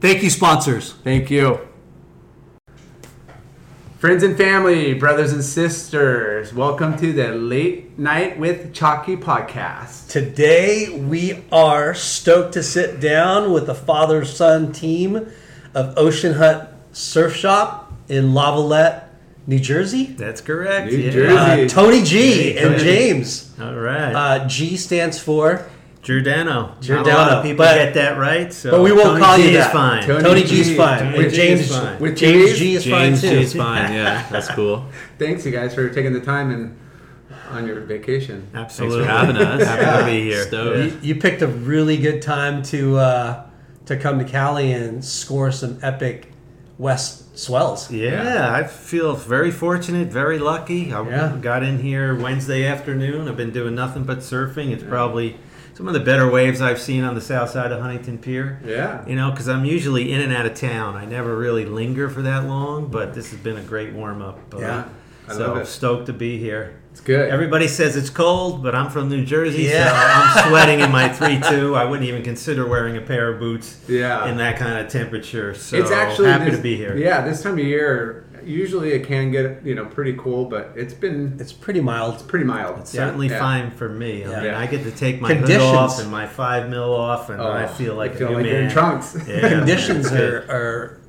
Thank you, sponsors. Thank you. Friends and family, brothers and sisters, welcome to the Late Night with Chalky podcast. Today we are stoked to sit down with the father son team of Ocean Hut Surf Shop in Lavallette, New Jersey. That's correct. New yeah. Jersey. Uh, Tony G Hey, and James. All right. Uh, G stands for, Giordano. Not a lot of people but- get that right. So but we won't Tony call G you is that. fine. Tony Tony G. G's fine. Tony with G James, is fine. With James G's? G is James fine too. James G is fine. Yeah, that's cool. Thanks, you guys, for taking the time and on your vacation. Absolutely. Thanks for having us. Happy to be here. Stoked. You, you picked a really good time to uh, to come to Cali and score some epic West swells. Yeah, I feel very fortunate, very lucky. I Yeah. got in here Wednesday afternoon. I've been doing nothing but surfing. It's probably some of the better waves I've seen on the south side of Huntington Pier. Yeah. You know, because I'm usually in and out of town. I never really linger for that long, but this has been a great warm up. Uh, Yeah. I so love it. stoked to be here. It's good. Everybody says it's cold, but I'm from New Jersey, Yeah. so I'm sweating in my three-two. I wouldn't even consider wearing a pair of boots Yeah. in that kind of temperature. So it's actually happy this- to be here. Yeah, this time of year, usually it can get you know pretty cool, but it's been It's pretty mild. It's pretty mild. It's certainly Yeah. fine for me. I Yeah. mean, I get to take my Conditions. hood off and my five mil off, and Oh, I feel like you feel a new like man. you're in trunks. Yeah. Conditions are, are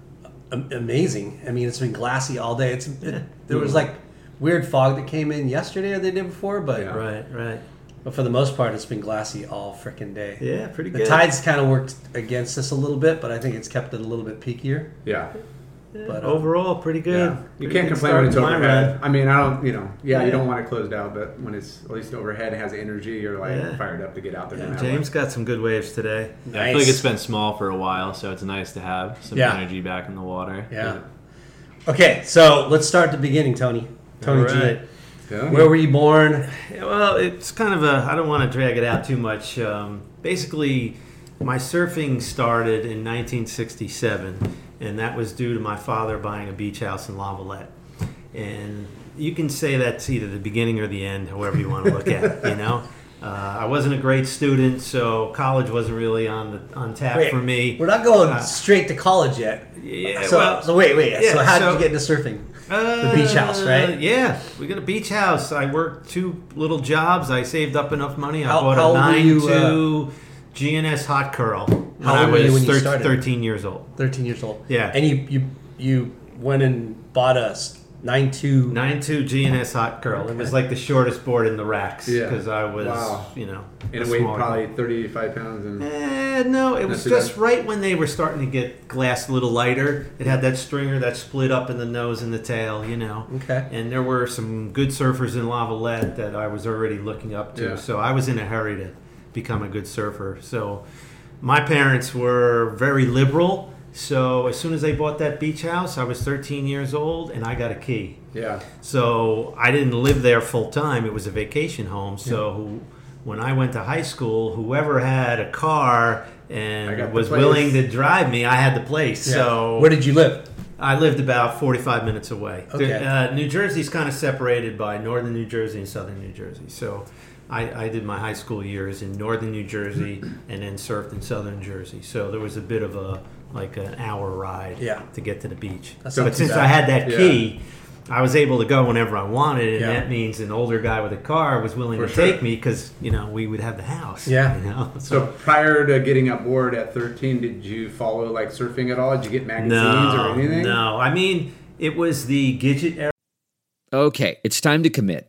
amazing. I mean, it's been glassy all day. It's it, there was like weird fog that came in yesterday or the day before, but Yeah. right, right. but for the most part, it's been glassy all freaking day. Yeah, pretty good. The tides kind of worked against us a little bit, but I think it's kept it a little bit peakier. Yeah. But uh, Overall, pretty good. Yeah. You Pretty can't good complain when it's start to my overhead. I mean, I don't, you know, yeah, you don't want it closed out, but when it's at least overhead, it has energy, you're like Yeah. fired up to get out there. Yeah, James got some good waves today. Yeah, I feel like it's been small for a while, so it's nice to have some Yeah. energy back in the water. yeah. Okay, so let's start at the beginning, Tony. Tony All right. G. what. Yeah. Where were you born? Well, it's kind of a. I don't want to drag it out too much. Um, basically, my surfing started in 1967, and that was due to my father buying a beach house in Lavallette. And you can say that's either the beginning or the end, however you want to look at it. You know, uh, I wasn't a great student, so college wasn't really on the on tap Wait, for me. We're not going Uh, straight to college yet. Yeah, So, well, so wait, wait. so yeah, how did you get into surfing? the beach house, right? Yeah, we got a beach house. I worked two little jobs. I saved up enough money. I How- bought a nine you, uh, two G&S hot curl when How I old were was you when you thir- started? 13 years old. Thirteen years old. Yeah. And you you you went and bought a nine two. Nine two G&S hot curl. It was like the shortest board in the racks Yeah. because I was, Wow. you know, And a it weighed small probably 35 pounds. And Eh, no, it was too just bad. right right when they were starting to get glass a little lighter. It had that stringer that split up in the nose and the tail, you know. Okay. And there were some good surfers in Lavallette that I was already looking up to. Yeah. So I was in a hurry to become a good surfer. So my parents were very liberal. So as soon as they bought that beach house, I was 13 years old and I got a key. yeah. So I didn't live there full time. It was a vacation home. So when I went to high school, whoever had a car and was willing to drive me, I had the place. Yeah. So where did you live? I lived about 45 minutes away. Okay. Uh, New Jersey's kind of separated by northern New Jersey and southern New Jersey. So I, I did my high school years in northern New Jersey and then surfed in southern Jersey. So there was a bit of a like an hour ride Yeah. to get to the beach. That's but since bad. I had that Yeah. key, I was able to go whenever I wanted, and Yeah. that means an older guy with a car was willing For to sure. take me because you know we would have the house. Yeah. You know. So prior to getting aboard at 13, did you follow like surfing at all? Did you get magazines no, or anything? no. I mean, it was the Gidget era. Okay, it's time to commit.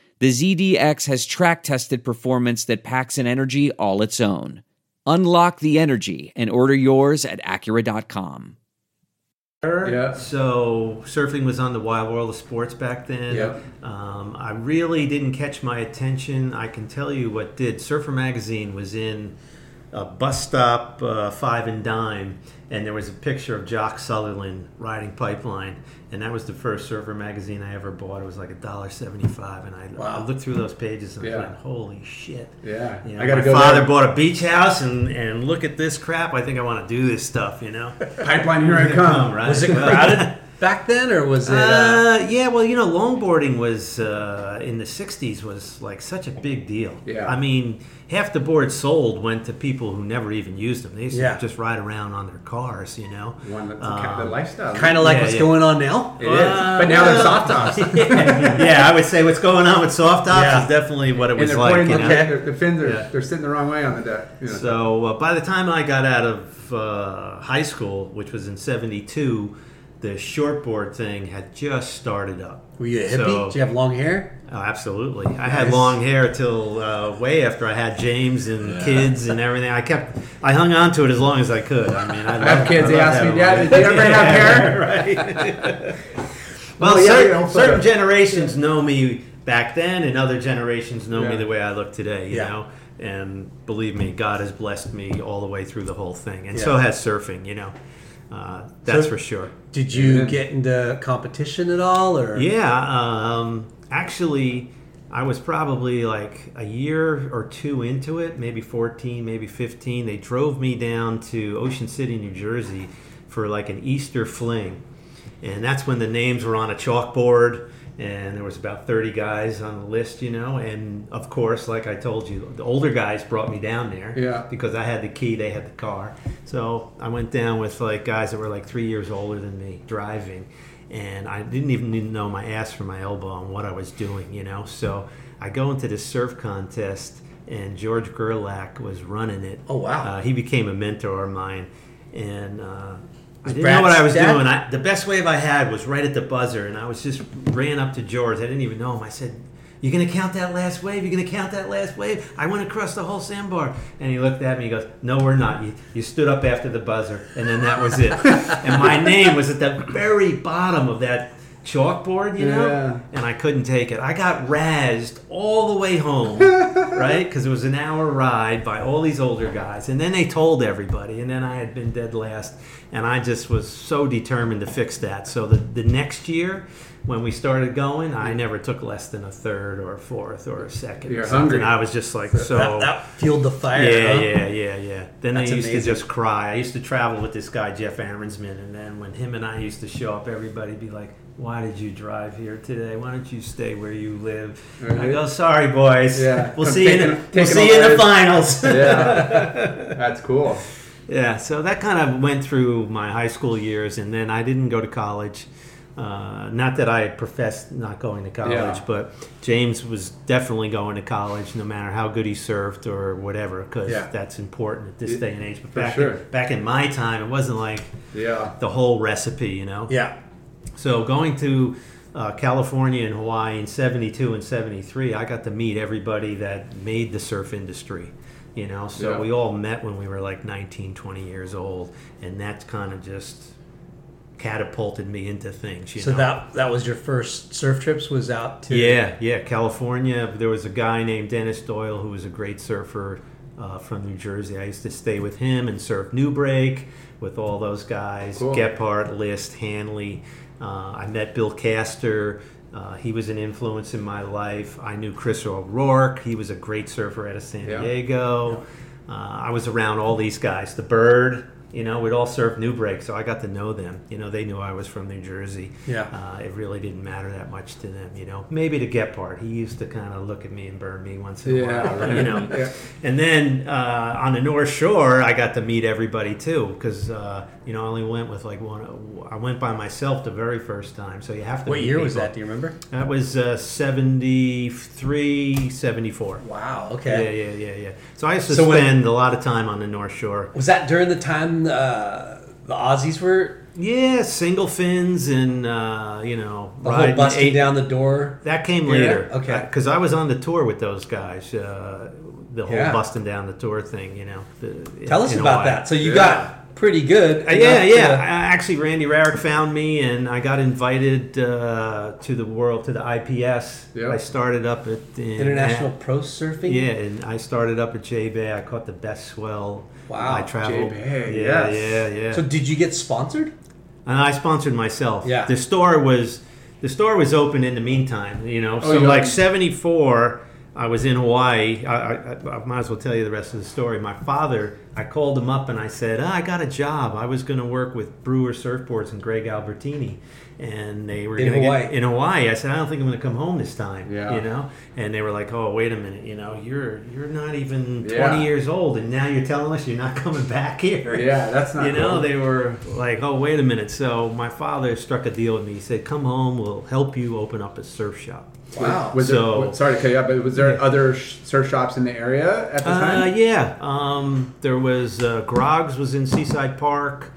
the ZDX has track tested performance that packs an energy all its own. Unlock the energy and order yours at Acura.com. Yeah. So surfing was on the wild world of sports back then. Yep. Um, I really didn't catch my attention. I can tell you what did. Surfer magazine was in a bus stop, uh, five and dime, and there was a picture of Jock Sutherland riding pipeline, and that was the first surfer magazine I ever bought. It was like a dollar seventy-five, and I, I looked through those pages and I Yeah. was like, "Holy shit!" Yeah. You know, I got to my go father there. bought a beach house, and, and look at this crap. I think I want to do this stuff, you know. Pipeline, here I come. right? Was it crowded? back then, or was it? Uh, Uh, yeah, well, you know, longboarding was uh, in the '60s was like such a big deal. Yeah. I mean, half the boards sold went to people who never even used them. They used Yeah. to just ride around on their cars, you know. One that's Um, the lifestyle. kind of like yeah, what's yeah. going on now. It is. But now they're soft tops. yeah, I would say what's going on with soft tops Yeah. is definitely what it and was they're like. pointing You the, know? the, the fins are Yeah. they're sitting the wrong way on the deck. You know. So uh, by the time I got out of uh, high school, which was in '72, the shortboard thing had just started up. Were you a hippie? So- Did you have long hair? Oh, absolutely. I had long hair till uh, way after I had James and kids and everything. I kept, I hung on to it as long as I could. I mean, I, I have kids. I They ask me, Dad, did you ever have hair? right. well, Well, yeah, certain, certain generations know me back then, and other generations know me the way I look today. You Yeah. know, and believe me, God has blessed me all the way through the whole thing, and so has surfing. You know, uh, that's So- for sure. Did you Yeah. get into competition at all, or Yeah, um, actually, I was probably like a year or two into it, maybe 14, maybe 15. They drove me down to Ocean City, New Jersey for like an Easter fling. And that's when the names were on a chalkboard and there was about 30 guys on the list, you know. And of course, like I told you, the older guys brought me down there Yeah. because I had the key, they had the car. So I went down with like guys that were like three years older than me driving, and I didn't even know my ass from my elbow on what I was doing, you know. So I go into this surf contest, and George Gerlach was running it. Oh, wow. Uh, he became a mentor of mine, and. Uh, I didn't know what I was doing. I, the best wave I had was right at the buzzer, and I was just ran up to George. I didn't even know him. I said, "You're gonna count that last wave? You're gonna count that last wave?" I went across the whole sandbar, and he looked at me. He goes, "No, we're not. You, you stood up after the buzzer, and then that was it." and my name was at the very bottom of that chalkboard, you know, Yeah. and I couldn't take it. I got razzed all the way home, right? Because it was an hour ride by all these older guys, and then they told everybody, and then I had been dead last, and I just was so determined to fix that. So the the next year. When we started going, I never took less than a third or a fourth or a 2nd You're or something. hungry. I was just like so. that, that fueled the fire? Yeah, huh? yeah, yeah, yeah. Then That's I used amazing. to just cry. I used to travel with this guy Jeff Ahrensman, and then when him and I used to show up, everybody'd be like, "Why did you drive here today? Why don't you stay where you live?" I go, "Sorry, boys. Yeah. we'll I'm see you. In the, we'll see you in the finals." yeah, that's cool. Yeah, so that kind of went through my high school years, and then I didn't go to college. Uh, not that I professed not going to college, Yeah. but James was definitely going to college, no matter how good he surfed or whatever, because Yeah. that's important at this Yeah, day and age. But back sure. in, back in my time, it wasn't like Yeah, the whole recipe, you know. Yeah. So going to uh, California and Hawaii in 72 and 73, I got to meet everybody that made the surf industry. You know, so Yeah. we all met when we were like 19, 20 years old, and that's kind of just catapulted me into things. You So know? that that was your first surf trips? Was out to Yeah, yeah, California. There was a guy named Dennis Doyle who was a great surfer uh, from New Jersey. I used to stay with him and surf New Break with all those guys, Cool. Gephardt, List, Hanley. Uh, I met Bill Caster. Uh, he was an influence in my life. I knew Chris O'Rourke. He was a great surfer out of San Yeah. Diego. Uh, I was around all these guys. The Bird, you know, we'd all surf New Break, so I got to know them. You know, they knew I was from New Jersey. Yeah. Uh, it really didn't matter that much to them, you know. Maybe to Gephardt, he used to kind of look at me and burn me once in a Yeah, while, right. you know. Yeah. And then uh, on the North Shore, I got to meet everybody too, because uh, you know I only went with like one. I went by myself the very first time, so you have to. What year was that? Do you remember? That was uh, 73, 74. Wow. Okay. yeah, yeah, yeah. Yeah. So I used to So when- spend a lot of time on the North Shore. Was that during the time uh, the Aussies were Yeah, single fins and uh, you know the whole riding busting eight- down the door? That came Yeah? later. Okay. Because I was on the tour with those guys. Uh, the whole Yeah. busting down the tour thing, you know. the- Tell us in about Hawaii. that. So you Yeah. got pretty good. Uh, yeah, yeah. to- I- Actually, Randy Rarick found me, and I got invited uh, to the world to the IPS. Yeah. I started up at in, International Pro Surfing. Yeah, and I started up at J Bay. I caught the best swell. Wow, I traveled. Yeah, yes. yeah, yeah. So did you get sponsored? And I sponsored myself. Yeah. The store was the store was open in the meantime, you know. Oh, so like 74 I was in Hawaii. I, I, I might as well tell you the rest of the story. My father, I called him up and I said, ah, I got a job. I was going to work with Brewer Surfboards and Greg Albertini. And they were In Hawaii. Get, in Hawaii. I said, I don't think I'm going to come home this time. Yeah. You know? And they were like, oh, wait a minute. You know, you're you're not even 20 Yeah. years old and now you're telling us you're not coming back here. Yeah, that's not You know, cool. they were like, oh, wait a minute. So my father struck a deal with me. He said, come home. We'll help you open up a surf shop. Wow. Was So- there, sorry to cut you off, but was there other surf shops in the area at the Uh, time? yeah, um, there was uh, Groggs was in Seaside Park,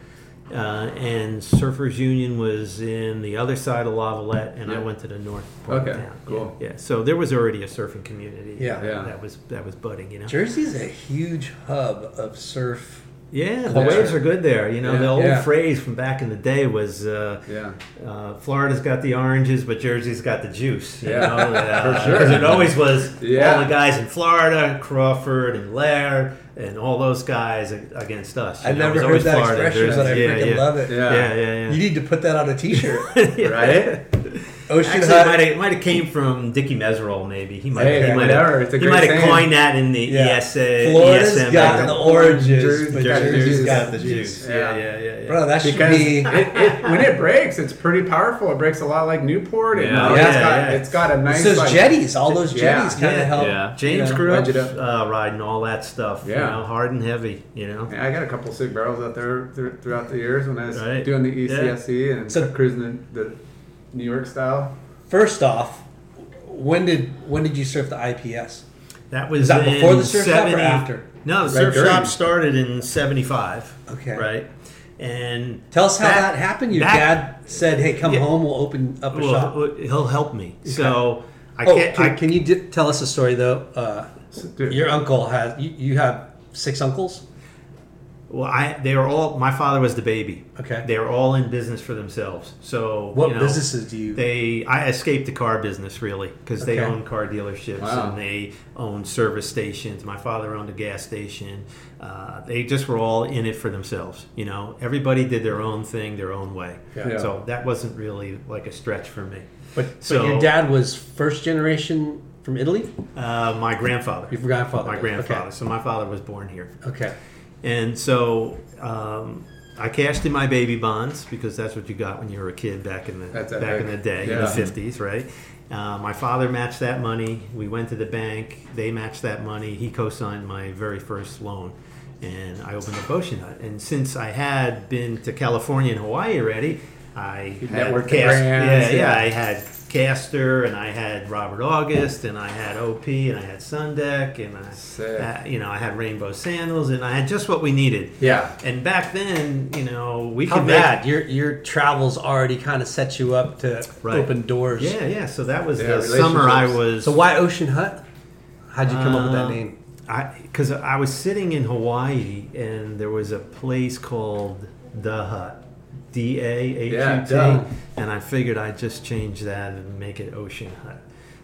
uh, and Surfers Union was in the other side of Lavallette, and I went to the north part Okay, of town. cool. Yeah, yeah, so there was already a surfing community. Yeah. uh, Yeah. that was that was budding. You know. Jersey's a huge hub of surf. Yeah, the Culture. waves are good there. You know, Yeah. the old Yeah. phrase from back in the day was. Uh, Yeah. uh, Florida's got the oranges, but Jersey's got the juice. You Yeah, know, uh, for sure. Because it always was Yeah. all the guys in Florida, Crawford and Lair, and all those guys against us. I've know, never heard always that Florida, expression, but I Jersey. freaking yeah, love it. Yeah. Yeah, yeah, yeah. You need to put that on a T-shirt. Right? Ocean Actually, it Hut. might have, might have came from Dickie Meserole, maybe. He might, Hey, he might whatever. have, It's a he might have coined that in the Yeah. ESA. Florida's ESM. got the then. oranges, Jersey- but got the juice. got the the juice. juice. Yeah, yeah, yeah. yeah. Bro, that should Because be. it, it, when it breaks, it's pretty powerful. It breaks a lot like Newport. And Yeah. it's Yeah, got, yeah. It's got a nice. It's those like, jetties, all those Yeah. jetties kind of Yeah. help. Yeah. James you know, grew up wedge uh, riding all that stuff. You Yeah. know, hard and heavy. You know. Yeah, I got a couple of sick barrels out there thr- throughout the years when I was Right. doing the E ECSC and So- cruising the, the New York style. First off, when did when did you surf the IPS? That was Is that before the surf shop or after? No, the Right surf during. shop started in '75. Okay. Right. And Tell us how Back- that happened. Your back- dad said, "Hey, come Yeah. home. We'll open up a well, shop." well, he'll help me. So I oh, can't. can, I, can you di- tell us a story though? Uh, dude. your uncle has you, you have six uncles. Well, I they were all. My father was the baby. Okay. They were all in business for themselves. So What you know, businesses do you? They I escaped the car business really because they own car dealerships Wow. and they own service stations. My father owned a gas station. Uh, they just were all in it for themselves. You know, everybody did their own thing, their own way. Yeah. So that wasn't really like a stretch for me. but, so- but your dad was first generation from Italy. Uh, my grandfather. Your grandfather. My was. grandfather. So my father was born here. Okay. And so um, I cashed in my baby bonds because that's what you got when you were a kid back in the That's back epic. in the day, in Yeah. the fifties, right? Uh, my father matched that money. We went to the bank. They matched that money. He co-signed my very first loan, and I opened up Ocean Hut. And since I had been to California and Hawaii already, I had networked the cast, brands, yeah, yeah, yeah. I had Caster, and I had Robert August, and I had OP, and I had Sundeck, and I, Sick. uh, you know, I had Rainbow Sandals, and I had just what we needed. Yeah. And back then, you know, we How could make- bad? Your your travels already kind of set you up to Right. open doors. Yeah, yeah. So that was Yeah, the summer I was. So why Ocean Hut? How'd you come up with that Uh, name? I because I was sitting in Hawaii and there was a place called the Hut, D A H Yeah, U T, duh. and I figured I'd just change that and make it Ocean Hut.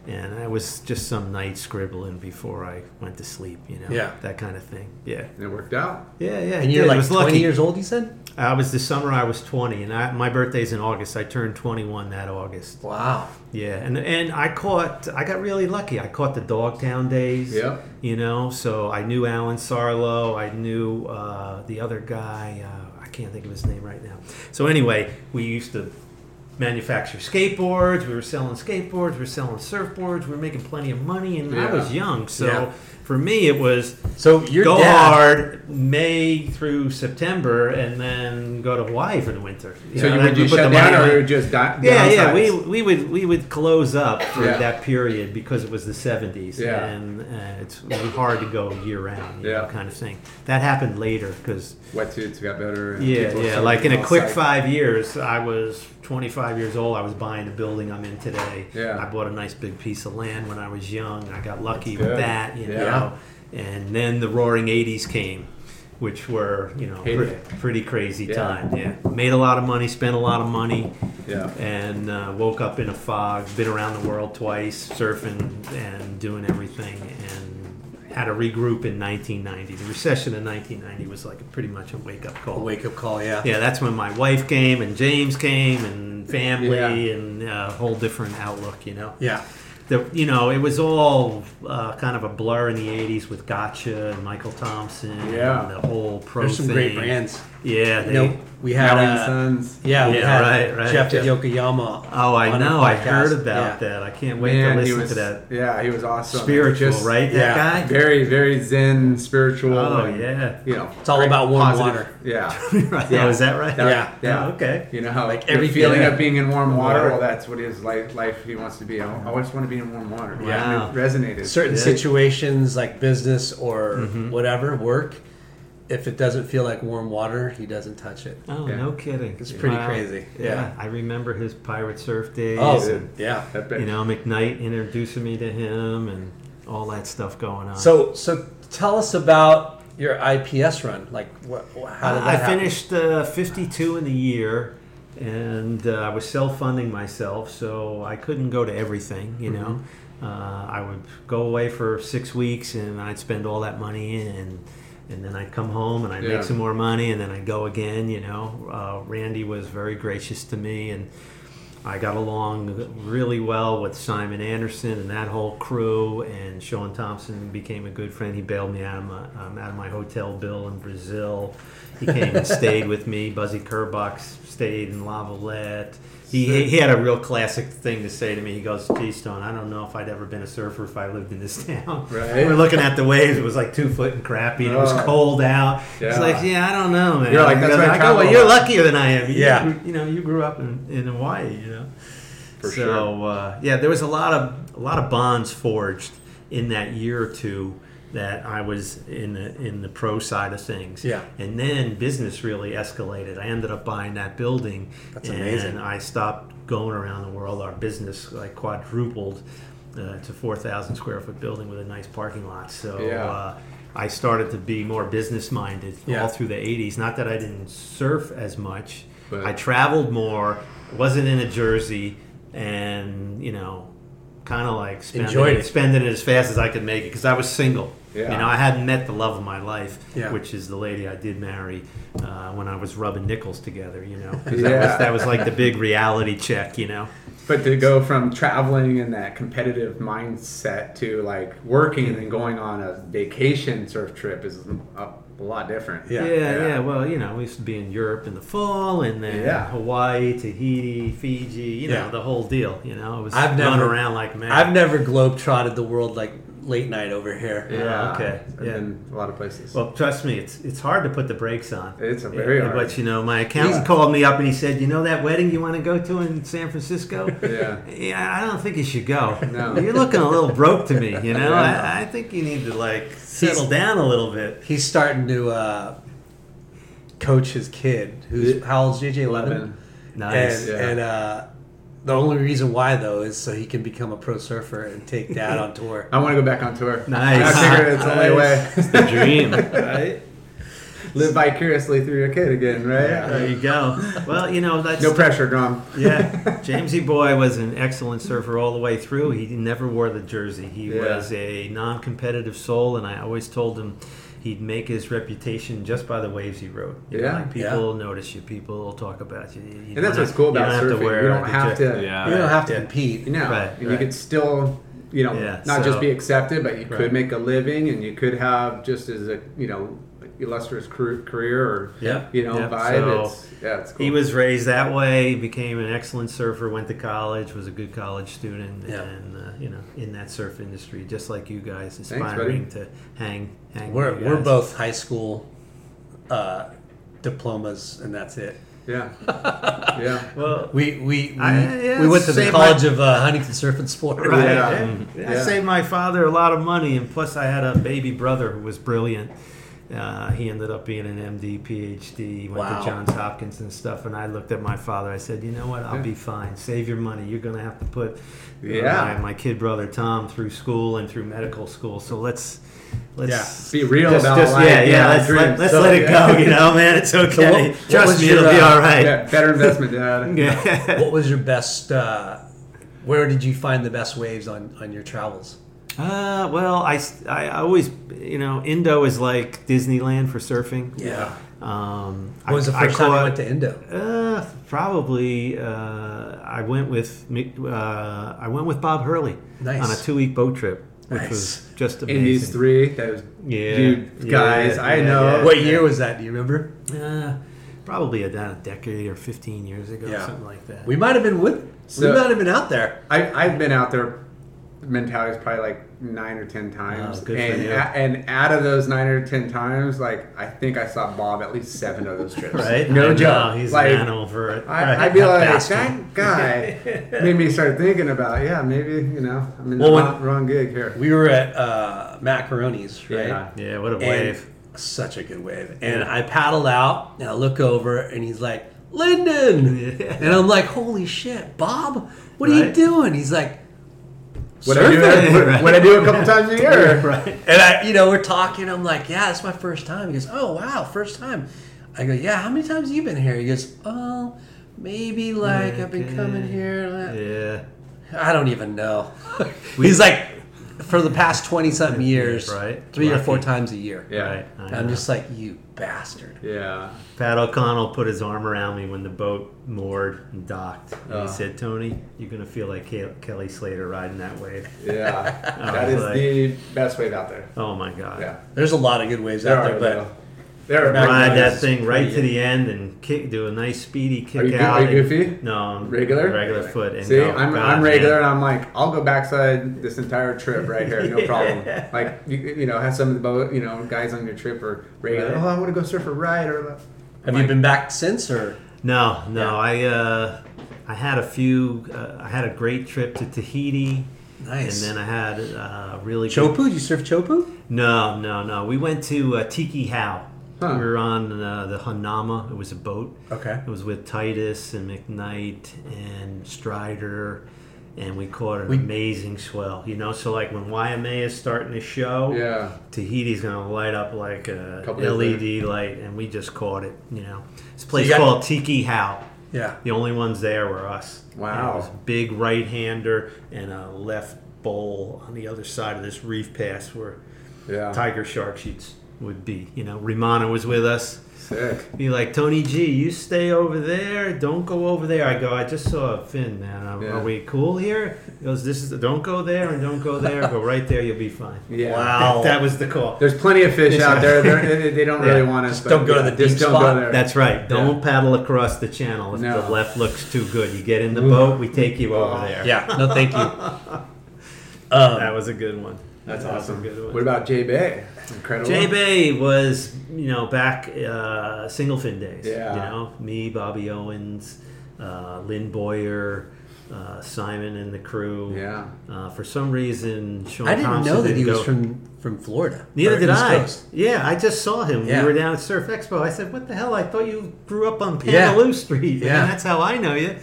And I was just some night scribbling before I went to sleep, you know, Yeah. that kind of thing. Yeah, And it worked out. yeah, yeah. And it you're like was 20 lucky. years old. You said. I was the summer I was 20, and I, my birthday's in August. I turned 21 that August. Wow. Yeah, and and I caught I got really lucky. I caught the Dogtown days. Yeah. You know, so I knew Allen Sarlo. I knew uh, the other guy. Uh, I can't think of his name right now. So anyway, we used to manufacture skateboards. We were selling skateboards. We were selling surfboards. We were making plenty of money, and I Yeah. was young. So Yeah. For me, it was So your go dad. hard May through September, and then go to Hawaii for the winter. So you, know, would you put shut down or you would just di- Yeah, yeah, we, we would we would close up for Yeah. that period because it was the seventies, Yeah. and uh, it's really hard to go year round, you know, Yeah. kind of thing. That happened later because wetsuits got better. yeah, yeah, like in a quick five years, I was 25 years old. I was buying the building I'm in today. Yeah. I bought a nice big piece of land when I was young. I got lucky with that, you Yeah. Know. And then the Roaring 80s came, which were you know pretty, pretty crazy Yeah. time. Yeah, made a lot of money, spent a lot of money Yeah. and uh, woke up in a fog. Been around the world twice, surfing and doing everything, and had to regroup in 1990. The recession in 1990 was like a, pretty much a wake up A call. wake up call. Yeah. Yeah, that's when my wife came and James came and family Yeah. and uh, a whole different outlook, you know. Yeah. The you know it was all uh, kind of a blur in the '80s with Gotcha and Michael Tomson. Yeah. and the whole pro There's some thing. great brands. Yeah, they, we had uh, Sons. yeah, we Yeah, had right, right. Jeff Yeah. Yokoyama. Oh, I know. I heard about Yeah. that. I can't wait Man, to listen was, to that. Yeah, he was awesome. Spiritual, Just right? That yeah. guy. Very, very zen, spiritual. Oh and, yeah. You know, It's all about warm positive- water. Yeah. right. Yeah. Oh, is that right? Yeah. Yeah. Oh, okay. You know how Like every feeling of being in warm water. Well, that's what his life life he wants to be. I always want to be in warm water. Wow. It resonated. Certain Yeah. situations like business or Mm-hmm. whatever work, if it doesn't feel like warm water, he doesn't touch it. Oh, Yeah. no kidding. It's pretty crazy. Yeah. Yeah. I remember his pirate surf days. Oh, dude. yeah. You know, McKnight introducing me to him and all that stuff going on. So, so tell us about your IPS run. Like, what? How did that I happen? finished uh, 52 in the year, and uh, I was self-funding myself, so I couldn't go to everything. You know, Mm-hmm. uh, I would go away for six weeks, and I'd spend all that money, and and then I'd come home and I'd Yeah. make some more money, and then I'd go again. You know, uh, Randy was very gracious to me, and I got along really well with Simon Anderson and that whole crew, and Shaun Tomson became a good friend. He bailed me out of my um, out of my hotel bill in Brazil. He came and stayed with me. Buzzy Kerbox stayed in Lavallette. He, he had a real classic thing to say to me. He goes, "Gee, Stone, I don't know if I'd ever been a surfer if I lived in this town." Right. We're looking at the waves. It was like two foot and crappy. And it was Oh. cold out. It's Yeah. like, yeah, I don't know, man. You're like, that's I go, well, you're luckier than I am. You- Yeah. you, you know, you grew up in, in Hawaii. You know, For so sure. uh, yeah, there was a lot of a lot of bonds forged in that year or two that I was in the in the pro side of things. Yeah. and then business really escalated. I ended up buying that building. That's and amazing. I stopped going around the world. Our business like quadrupled. Uh, it's a 4,000 square foot building with a nice parking lot. So Yeah. uh, I started to be more business minded Yeah. all through the 80s. Not that I didn't surf as much, But- I traveled more, wasn't in a jersey, and, you know, kind of like spending Enjoyed it, it. spending it as fast as I could make it because I was single. Yeah. You know, I hadn't met the love of my life, Yeah. which is the lady I did marry uh, when I was rubbing nickels together, you know. 'Cause Yeah. that, was, that was like the big reality check, you know. But to go from traveling in that competitive mindset to like working and then going on a vacation surf trip is a, a lot different. Yeah. Yeah, yeah, Well, you know, we used to be in Europe in the fall, and then Yeah. Hawaii, Tahiti, Fiji. You know, Yeah. the whole deal. You know, it was I've running never- around like man. I've never globe-trotted the world like late night over here. Yeah. okay, I've yeah. been a lot of places. Well, trust me, it's it's hard to put the brakes on. It's a very Yeah, hard. But you know, my accountant Yeah. called me up and he said, "You know that wedding you want to go to in San Francisco? Yeah. yeah, I don't think you should go. No. You're looking a little broke to me. You know, Yeah. I, I think you need to like settle down a little bit." He's starting to uh, coach his kid. Who's how old's JJ? Eleven. Eleven. Nice. And, Yeah. and uh, the only reason why though is so he can become a pro surfer and take dad on tour. I want to go back on tour. Nice. I figure it's the only way. It's the dream. right. Live vicariously through your kid again, right? There you go. Well, you know that's No pressure, Grom. Yeah, Jamesy Boy was an excellent surfer all the way through. He never wore the jersey. He Yeah. was a non-competitive soul, and I always told him he'd make his reputation just by the waves he rode. You know, Yeah. like people Yeah. will notice you. People will talk about you. You And don't that's what's have- cool you about don't have to surfing. wear You don't have to. Yeah. You don't have to Yeah. compete. You know, Right, and right. you could still, you know, Yeah, not so- just be accepted, but you could Right. make a living, and you could have just as a, you know, illustrious career or, Yeah. you know, Yeah, vibe. so it's yeah, it's cool. He was raised that way. Became an excellent surfer. Went to college. Was a good college student. Yeah. And uh, you know, in that surf industry, just like you guys, buddy. aspiring to hang, hang. We're with we're both high school uh, diplomas, and that's it. yeah, yeah. Well, We we we, I- yeah, we went to the College my- of uh, Huntington Surf and Sport. Right. Yeah. yeah. I saved my father a lot of money, and plus I had a baby brother who was brilliant. Uh, he ended up being an MD, PhD, went Wow. to Johns Hopkins and stuff. And I looked at my father. I said, "You know what? I'll Yeah. be fine. Save your money. You're going to have to put uh, Yeah. my, my kid brother Tom through school and through medical school. So let's let's Be real just, about just- life. yeah, yeah. Let's, let, let's So, let it yeah. go. You know, man. It's okay. what- what Trust was me, your, it'll be uh, all right. Yeah, better investment, Dad. Yeah. What was your best? Uh, where did you find the best waves on on your travels? Uh, well, I, I always, you know, Indo is like Disneyland for surfing. Yeah. Um, What was the I- I first time you went to Indo? Uh, probably. Uh, I went with uh, I went with Bob Hurley Nice. on a two week boat trip, which Nice. was just amazing. Indies three, those Yeah, dude yeah, guys. I yeah, know. yeah. What year was that? Do you remember? Uh, probably about a decade or fifteen years ago, something like that. We might have been with. So- we might have been out there. I, I've been out there. Mentality is probably like nine or ten times, Oh, good for and you. a- and out of those nine or ten times, like I think I saw Bob at least seven of those trips. right? I No know, joke. He's like, an animal for it. I, I'd be like, bastard. that guy made me start thinking about, yeah, maybe you know, I'm in Well, the wrong, wrong gig here. We were at uh, Macaroni's, right? Yeah. yeah, what a And wave. Such a good wave. And I paddle out and I look over and he's like, Lyndon. Yeah. And I'm like, holy shit, Bob, what are you doing? He's like, What I do, surfing. what, I do a couple times a year. right. And I, you know, we're talking. I'm like, yeah, it's my first time. He goes, oh wow, first time. I go, yeah. How many times have you been here? He goes, oh, maybe like I've been coming here. Yeah. I don't even know. He's like, for the past twenty something years, Right. Three or four times a year. Yeah. Right. I'm just like, you bastard. Yeah. Pat O'Connell put his arm around me when the boat moored and docked. And Oh. he uh. said, Tony, you're going to feel like Ke- Kelly Slater riding that wave. Yeah. that is like- the best wave out there. Oh, my God. Yeah. There's a lot of good waves There out are, there, though. but There are Ride then, that thing right pretty to the end and kick, do a nice speedy kick Are you, out. are you and- goofy? No, I'm Regular? Regular foot. And See, go, I'm, God, I'm regular, man. and I'm like, I'll go backside this entire trip right here, no problem. Like, you, you know, have some of the boat, you know, guys on your trip are regular. Right. Oh, I want to go surf a ride or. have you been back since or? No, no. Yeah. I uh, I had a few. Uh, I had a great trip to Tahiti. Nice. And then I had uh, really good- Chopu? Did you surf Chopu? No, no, no. We went to uh, Tiki How. Huh. We were on uh, the Hanama. It was a boat. Okay. It was with Titus and McKnight and Strider, and we caught an We- amazing swell. You know, so like when YMA is starting to show, Yeah. Tahiti's gonna light up like a Couple LED light, and we just caught it. You know, this place got- called Tiki How. Yeah. The only ones there were us. Wow. And it was big right hander and a left bowl on the other side of this reef pass where Yeah. tiger shark sheets would be. You know, Raimana was with us. Sick. Be like, Tony G, you stay over there. Don't go over there. I go, I just saw a fin, man. Are, Yeah. are we cool here? He goes, this is, don't go there and don't go there. go right there, you'll be fine. Yeah. Wow. That, that was the call. There's plenty of fish out there. They're, they, they don't really Yeah. want us. But don't go to the just deep don't spot. Go there. That's right. Don't paddle across the channel if No. the left looks too good. You get in the boat, we take you over there. Yeah. No, thank you. That Um, was a good one. That's That was a awesome. good one. What about J Bay? Incredible. J Bay was, you know, back uh, single fin days. Yeah. You know, me, Bobby Owens, uh, Lynne Boyer, uh, Simon and the crew. Yeah. Uh, for some reason, Sean I didn't Thompson know that he didn't was go- from from Florida. Neither did I. Coast. Yeah, I just saw him. Yeah. We were down at Surf Expo. I said, "What the hell? I thought you grew up on Yeah. Street. Yeah. and that's how I know you."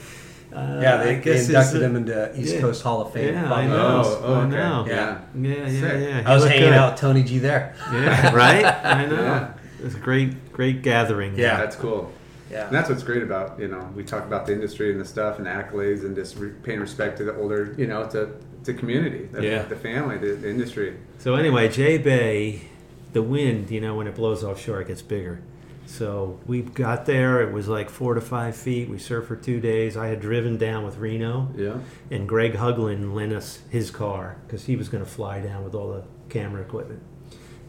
Uh, Yeah, they, I they inducted him into East yeah. Coast Hall of Fame. Yeah, Bob I know. Owens. Oh, oh, I know. Yeah. Yeah, yeah, Sick. yeah. I was He looked hanging good. out with Tony G there. Yeah, right. I know. Yeah. It was a great, great gathering. Yeah. That's cool. Yeah. And that's what's great about you know we talk about the industry and the stuff and accolades and just re- paying respect to the older you know to to community, the, Yeah. the family, the, the industry. So anyway, J Bay, the wind, you know, when it blows offshore, it gets bigger. So we got there. It was like four to five feet. We surfed for two days. I had driven down with Reno, Yeah. and Greg Huglin lent us his car because he was going to fly down with all the camera equipment.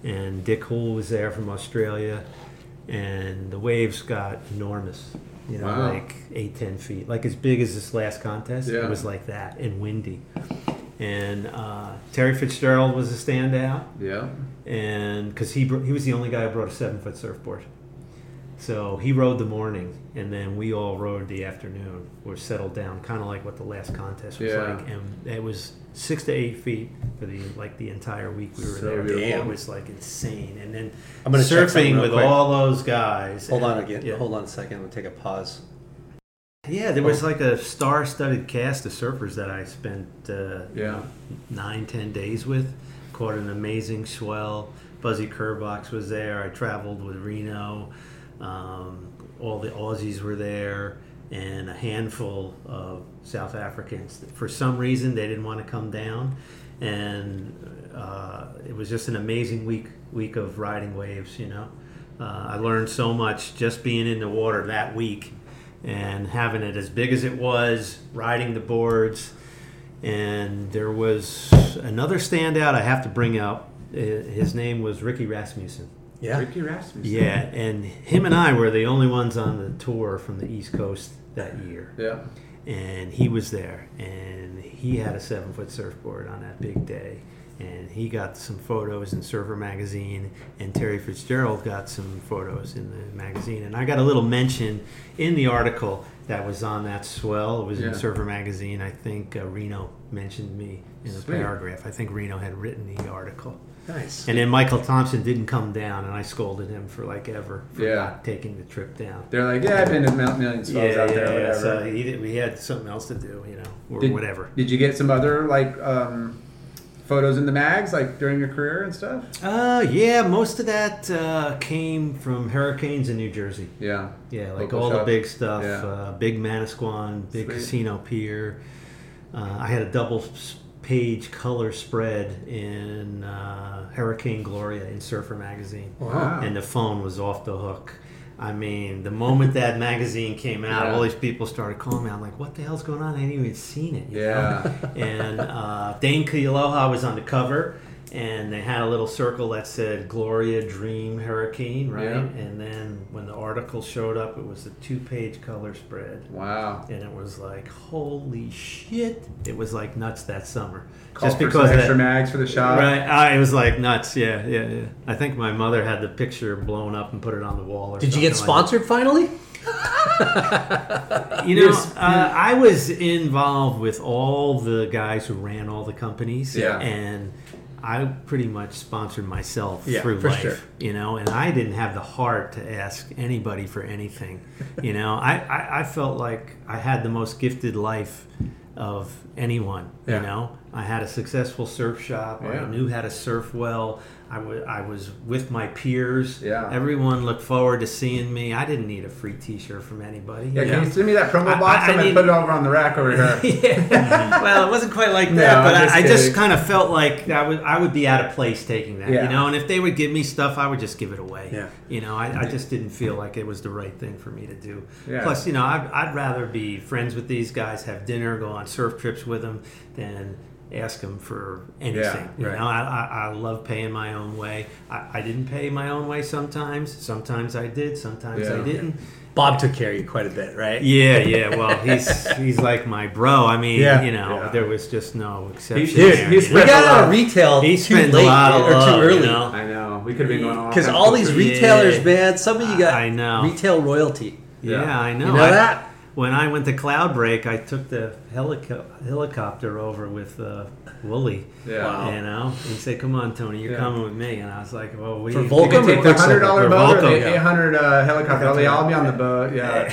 And Dick Hoole was there from Australia, and the waves got enormous. You know, Wow. like eight, ten feet, like as big as this last contest. Yeah. It was like that and windy. And uh, Terry Fitzgerald was a standout Yeah. and because he br- he was the only guy who brought a seven foot surfboard. So he rode the morning, and then we all rode the afternoon. We're settled down, kind of like what the last contest was Yeah. like, and it was six to eight feet for the like the entire week we were So there. beautiful. It was like insane, and then I'm gonna surfing with quick. all those guys. Hold on again. Yeah. Hold on a second. We'll take a pause. Yeah, there was like a star-studded cast of surfers that I spent uh, Yeah. nine, ten days with. Caught an amazing swell. Buzzy Kerbox was there. I traveled with Reno. Um, all the Aussies were there, and a handful of South Africans. For some reason, they didn't want to come down, and uh, it was just an amazing week week of riding waves. You know. Uh, I learned so much just being in the water that week and having it as big as it was, riding the boards. And there was another standout I have to bring up. His name was Ricky Rasmussen. Yeah. Ricky Rasmussen. Yeah, and him and I were the only ones on the tour from the East Coast that year. Yeah. And he was there, and he had a seven foot surfboard on that big day. And he got some photos in Surfer Magazine, and Terry Fitzgerald got some photos in the magazine. And I got a little mention in the article that was on that swell. It was Yeah. in Surfer Magazine. I think uh, Reno mentioned me in a Sweet. paragraph. I think Reno had written the article. Nice. And then Michael Tomson didn't come down, and I scolded him for like ever for Yeah. not taking the trip down. They're like, yeah, I've been to Mount Million Swells out there, whatever. So he did, we had something else to do, you know, or Did- whatever. Did you get some other like um, photos in the mags, like during your career and stuff? Uh, yeah, most of that uh, came from hurricanes in New Jersey. Yeah. Yeah, like Local all the big stuff, Yeah. uh, big Manasquan, big Sweet. Casino Pier. Uh, I had a double page color spread in uh, Hurricane Gloria in Surfer Magazine. Wow. and the phone was off the hook. I mean, the moment that magazine came out, Yeah. all these people started calling me. I'm like, "What the hell's going on? I hadn't even seen it." you Yeah. know? and uh, Dane was on the cover, and they had a little circle that said "Gloria Dream Hurricane," right? Yeah. And then when the article showed up, it was a two-page color spread, Wow. and it was like, "Holy shit!" It was like nuts that summer, Call just for because some extra that, mags for the shot. Right, uh, it was like nuts. Yeah, yeah, yeah. I think my mother had the picture blown up and put it on the wall. Or Did you get something like sponsored finally? You know, Yes. uh, I was involved with all the guys who ran all the companies. Yeah. and I pretty much sponsored myself Yeah, through life. sure. You know, and I didn't have the heart to ask anybody for anything. you know, I, I I felt like I had the most gifted life of anyone. Yeah. You know, I had a successful surf shop. Yeah. I knew how to surf well. I wa- I was with my peers. Yeah. Everyone looked forward to seeing me. I didn't need a free T-shirt from anybody. Yeah, you can know? you send me that promo I- box? I- I, am gonna put it over on the rack over here. yeah. Mm-hmm. well, it wasn't quite like No, that, but I'm I, just I just kind of felt like I would I would be out of place taking that, Yeah. you know. And if they would give me stuff, I would just give it away. Yeah. You know, I, I just didn't feel like it was the right thing for me to do. Yeah. Plus, you know, I'd, I'd rather be friends with these guys, have dinner, go on surf trips with them, than ask them for anything. you right. know, I, I, I love paying my own way. I, I didn't pay my own way sometimes. Sometimes I did. Sometimes Yeah. I didn't. Bob took care of you quite a bit, right? Yeah, yeah. Well, he's he's like my bro. I mean, Yeah. you know, Yeah. there was just no exception. Dude, there, he's you? We got a out of retail He too spent a late lot of or love, too you early. know? I know. We could have been going on. Because all these crazy- Yeah. retailers, man, some of you got I know. retail royalty. Yeah, Yeah. I know. You know I- that? When I went to Cloud Break, I took the helico- helicopter over with uh, Wooly. Yeah. Wow. You know, he said, "Come on, Tony, you're Yeah. coming with me." And I was like, "Well, we For You Volcom take the hundred dollar Or boat or the eight hundred uh, helicopter. I'll, I'll be on the boat. Yeah.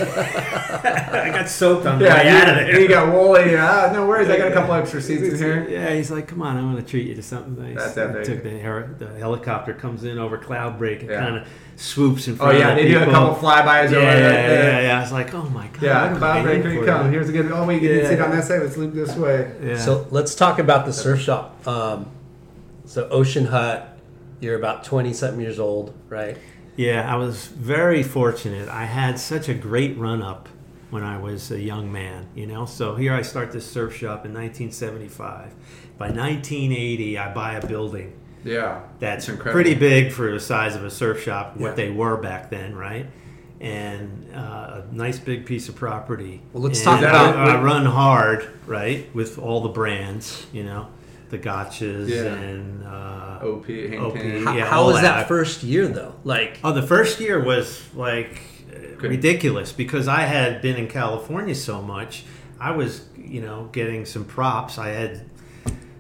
I got soaked on the yeah. way out of You, there." you got woolly. Yeah. No worries. I got a couple extra seats in here. Yeah, he's like, "Come on, I want to treat you to something nice." That's epic. took the, her- the helicopter comes in over Cloud Break and Yeah. kind of swoops in Oh yeah, of they do a couple flybys Yeah, over yeah, there. yeah, yeah. I was like, "Oh my god!" Yeah, I'm Bob, paying here you come. Here's a good. Oh wait, you can Yeah. sit on that side. Let's loop this way. Yeah. So let's talk about the surf shop. Um, so Ocean Hut, you're about twenty something years old, right? Yeah, I was very fortunate. I had such a great run up when I was a young man, you know. So here I start this surf shop in 1975. By 1980, I buy a building Yeah, that's incredible. pretty big for the size of a surf shop, what Yeah. they were back then, right? And uh, a nice big piece of property. Well, let's And talk about- I, I run hard, right, with all the brands, you know, the gotchas Yeah. and uh, OP, Hang OP. Ten. How, Yeah, how was that. that. first year though? Like, Oh, the first year was like Good. ridiculous because I had been in California so much. I was, you know, getting some props. I had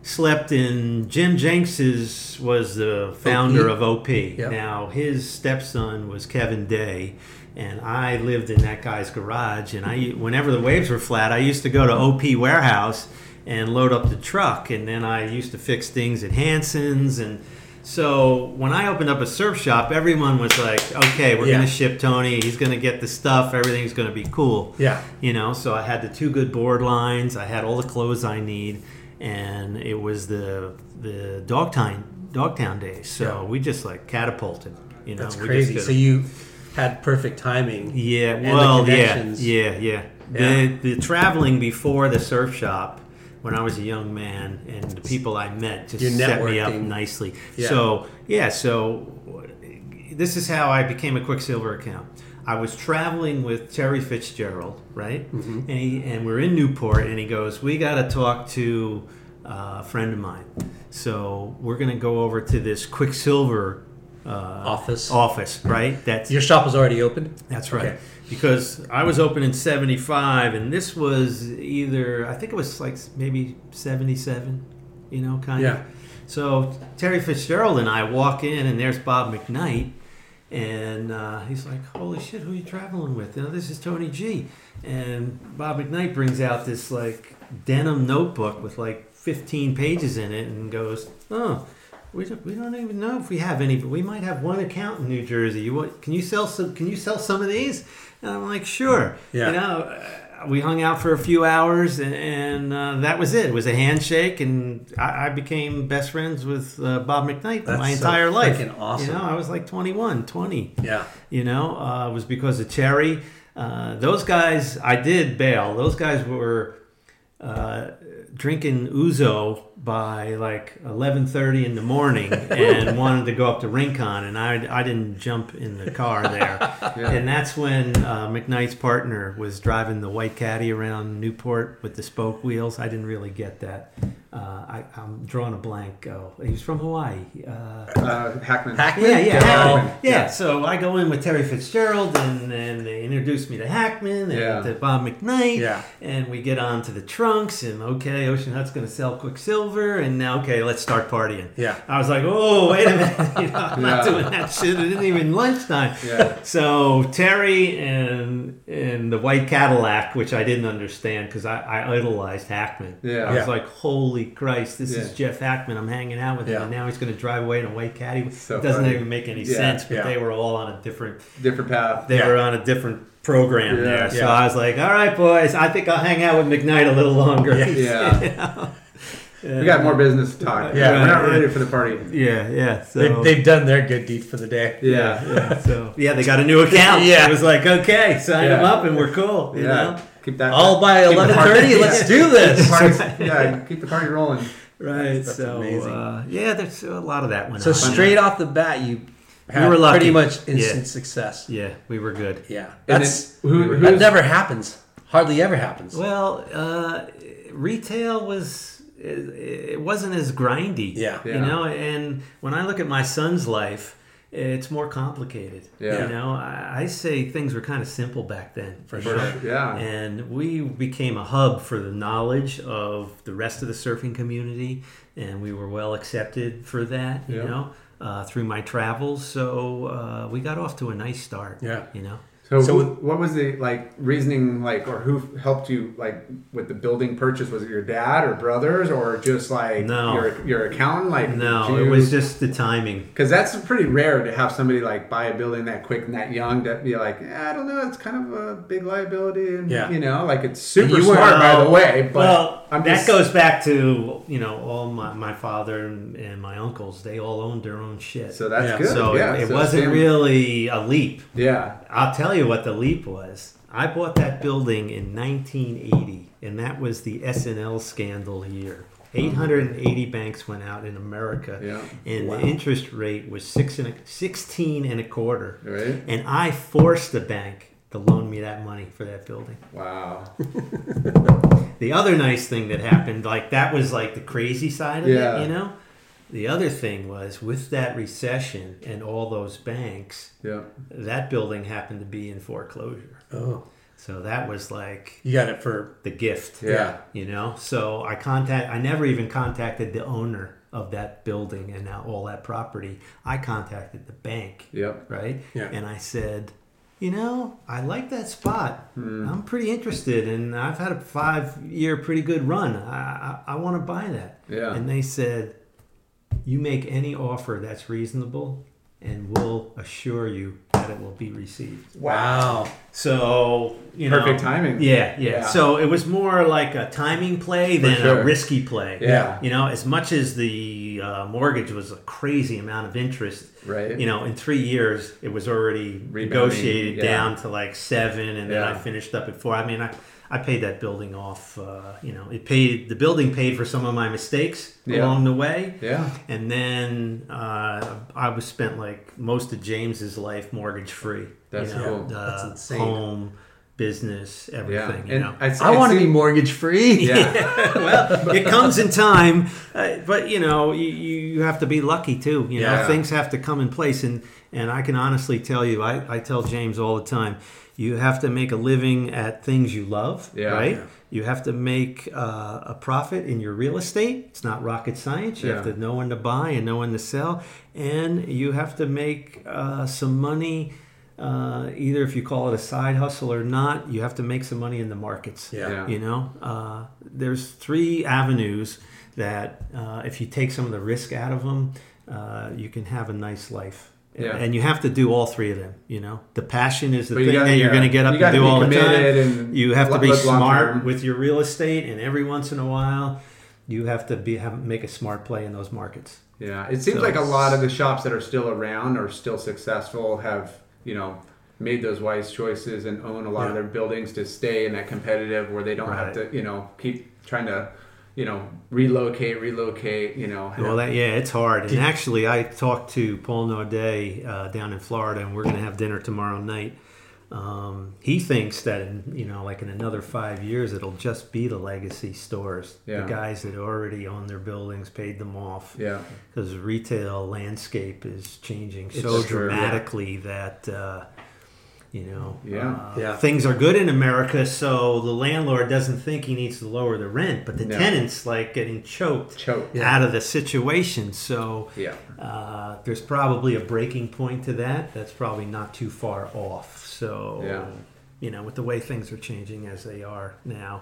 slept in Jim Jenks's was the founder of OP. Yep. Now his stepson was Kevin Day. And I lived in that guy's garage, and I, whenever the waves were flat, I used to go to OP warehouse and load up the truck, and then I used to fix things at Hansen's, and so when I opened up a surf shop, everyone was like, "Okay, we're Yeah. gonna ship Tony. He's gonna get the stuff. Everything's gonna be cool." Yeah. you know. So I had the two good board lines. I had all the clothes I need, and it was the the Dogtown Dogtown days. So Yeah. we just like catapulted. You know, That's crazy. So you had perfect timing. Yeah, well, yeah, yeah, yeah. The, the traveling before the surf shop when I was a young man and the people I met just Your set me up nicely. Yeah. So, yeah, so this is how I became a Quiksilver account. I was traveling with Terry Fitzgerald, right? Mm-hmm. And he and we're in Newport, and he goes, "We got to talk to uh, a friend of mine." So we're going to go over to this Quiksilver uh, Office. Office, right? That's Your shop was already open. that's right. Okay. Because I was open in 75 and this was either, I think it was like maybe 77, you know, kind Yeah. of. So Terry Fitzgerald and I walk in and there's Bob McKnight. And uh, he's like, holy shit, who are you traveling with? You know, this is Tony G. And Bob McKnight brings out this like denim notebook with like 15 pages in it and goes, oh, we don't, we don't even know if we have any, but we might have one account in New Jersey. You want, can you sell some? Can you sell some of these? And I'm like, sure. Yeah. You know, we hung out for a few hours, and, and uh, that was it. It was a handshake, and I, I became best friends with uh, Bob McKnight That's my so entire life. freaking awesome. You know, I was like 21, 20 Yeah. you know, uh, it was because of Cherry. Uh, those guys, I did bail. Those guys were uh, drinking ouzo by like 11.30 in the morning and wanted to go up to Rincon, and I, I didn't jump in the car there. And that's when uh, McKnight's partner was driving the white caddy around Newport with the spoke wheels. I didn't really get that. Uh, I, I'm drawing a blank. Oh, he was from Hawaii. Uh, Uh, Hakman. Hakman? yeah, yeah, Hakman. Hakman. Yeah. Yeah. So I go in with Terry Fitzgerald, and then they introduce me to Hakman and Yeah. to Bob McKnight. Yeah. And we get on to the trunks, and okay, Ocean Hut's going to sell Quiksilver, and now okay, let's start partying. Yeah. I was like, oh, wait a minute, you know, I'm not doing that shit. It isn't even lunchtime. Yeah. So Terry and and the white Cadillac, which I didn't understand because I, I idolized Hakman. Yeah. I was Yeah. like, holy Christ, this is Jeff Hakman. I'm hanging out with him, and now he's going to drive away in a white caddy. So it doesn't funny. even make any Yeah. sense. But Yeah. they were all on a different. Different path. They Yeah. were on a different program Yeah. there. So I was like, all right, boys, I think I'll hang out with McKnight a little longer. Yeah. We got more business to talk. Yeah. We're not ready for the party. Yeah, yeah. So They, they've done their good deed for the day. Yeah. yeah, so yeah, they got a new account. Yeah. it was like okay, sign Yeah. them up and we're cool. You Yeah. know, Keep that. All by keep the eleven party- thirty. Let's do keep this. party- yeah, keep the party rolling. right? That's so amazing. Uh, yeah, there's a lot of that went So on. straight off the bat, you had were lucky. pretty much instant Yeah. success. yeah, we were good. Yeah, that's then who- that never happens. Hardly ever happens. Well, uh, retail was it, it wasn't as grindy. Yeah. you know. And when I look at my son's life, it's more complicated. Yeah. you know, I, I say things were kind of simple back then. For For sure. Yeah. And we became a hub for the knowledge of the rest of the surfing community, and we were well accepted for that. You Yeah. know, uh, through my travels, so uh, we got off to a nice start. Yeah. you know. So, So who- what was the like reasoning like, or who helped you like with the building purchase? Was it your dad or brothers, or just like No. your your accountant? Like No, it was just the timing. because that's pretty rare to have somebody like buy a building that quick and that young to be like, eh, I don't know, it's kind of a big liability, and Yeah. you know, like it's super And you were- smart by the way. But well, I'm that just, goes back to you know all my, my father and, and my uncles. They all owned their own shit. so that's Yeah. good. So yeah, it so wasn't Sam- really a leap. Yeah, I'll tell you what the leap was. I bought that building in 1980, and that was the S&L scandal year. Mm-hmm. 880 banks went out in America, Yeah. and the interest rate was six and a, 16 and a quarter. right. And I forced the bank to loan me that money for that building. Wow. The other nice thing that happened, like that was like the crazy side of Yeah. it, you know? The other thing was with that recession and all those banks, Yeah. that building happened to be in foreclosure. oh, So that was like you got it for the gift. Yeah. You know? So I contact I never even contacted the owner of that building and now all that property. I contacted the bank. Yep. Right? Yeah. And I said, you know, I like that spot. Hmm. I'm pretty interested, and I've had a five year pretty good run. I, I, I want to buy that. Yeah. And they said, you make any offer that's reasonable, and we'll assure you that that it will be received. Wow. So you know, Perfect timing. Yeah, yeah, Yeah. So it was more like a timing play than sure. a risky play. Yeah. You know, as much as the uh, mortgage was a crazy amount of interest. Right. You know, in three years it was already Rebounding, negotiated yeah. down to like seven, and then Yeah. I finished up at four. I mean, I. I paid that building off. Uh, you know, it paid the building paid for some of my mistakes Yeah. along the way. Yeah. And then uh, I was spent like most of James's life mortgage free. That's you know, cool. uh, That's insane. Home, business, Yeah. everything. You And know. it's- I it want to be mortgage free. Yeah. well, it comes in time, uh, but you know, you, you have to be lucky too. You know, Yeah. things have to come in place, and and I can honestly tell you, I, I tell James all the time, you have to make a living at things you love, Yeah. right? Yeah. You have to make uh, a profit in your real estate. It's not rocket science. You have to know when to buy and know when to sell, and you have to make uh, some money. Uh, either if you call it a side hustle or not, you have to make some money in the markets. Yeah. Yeah. You know, uh, there's three avenues that uh, if you take some of the risk out of them, uh, you can have a nice life. Yeah. And you have to do all three of them. You know, the passion is the thing gotta- that you're yeah. going to get up and do all the time. You have to be smart term. with your real estate, and every once in a while, you have to be have make a smart play in those markets. Yeah, it seems So- like a lot of the shops that are still around or still successful have, you know, made those wise choices and own a lot of their buildings to stay in that competitive where they don't have to, you know, keep trying to, you know, relocate, relocate, you know. Well, that yeah, it's hard. And actually, I talked to Paul Naude uh, down in Florida, and we're going to have dinner tomorrow night. Um, he thinks that in you know, like in another five years, it'll just be the legacy stores, Yeah. the guys that already own their buildings, paid them off. yeah, Because retail landscape is changing It's so true, yeah. dramatically that. Uh, you know, Yeah. uh, Yeah. things are good in America, so the landlord doesn't think he needs to lower the rent, but the No. tenants like getting choked choke. out of the situation. So Yeah. uh, there's probably a breaking point to that. That's probably not too far off. So Yeah. you know, with the way things are changing as they are now,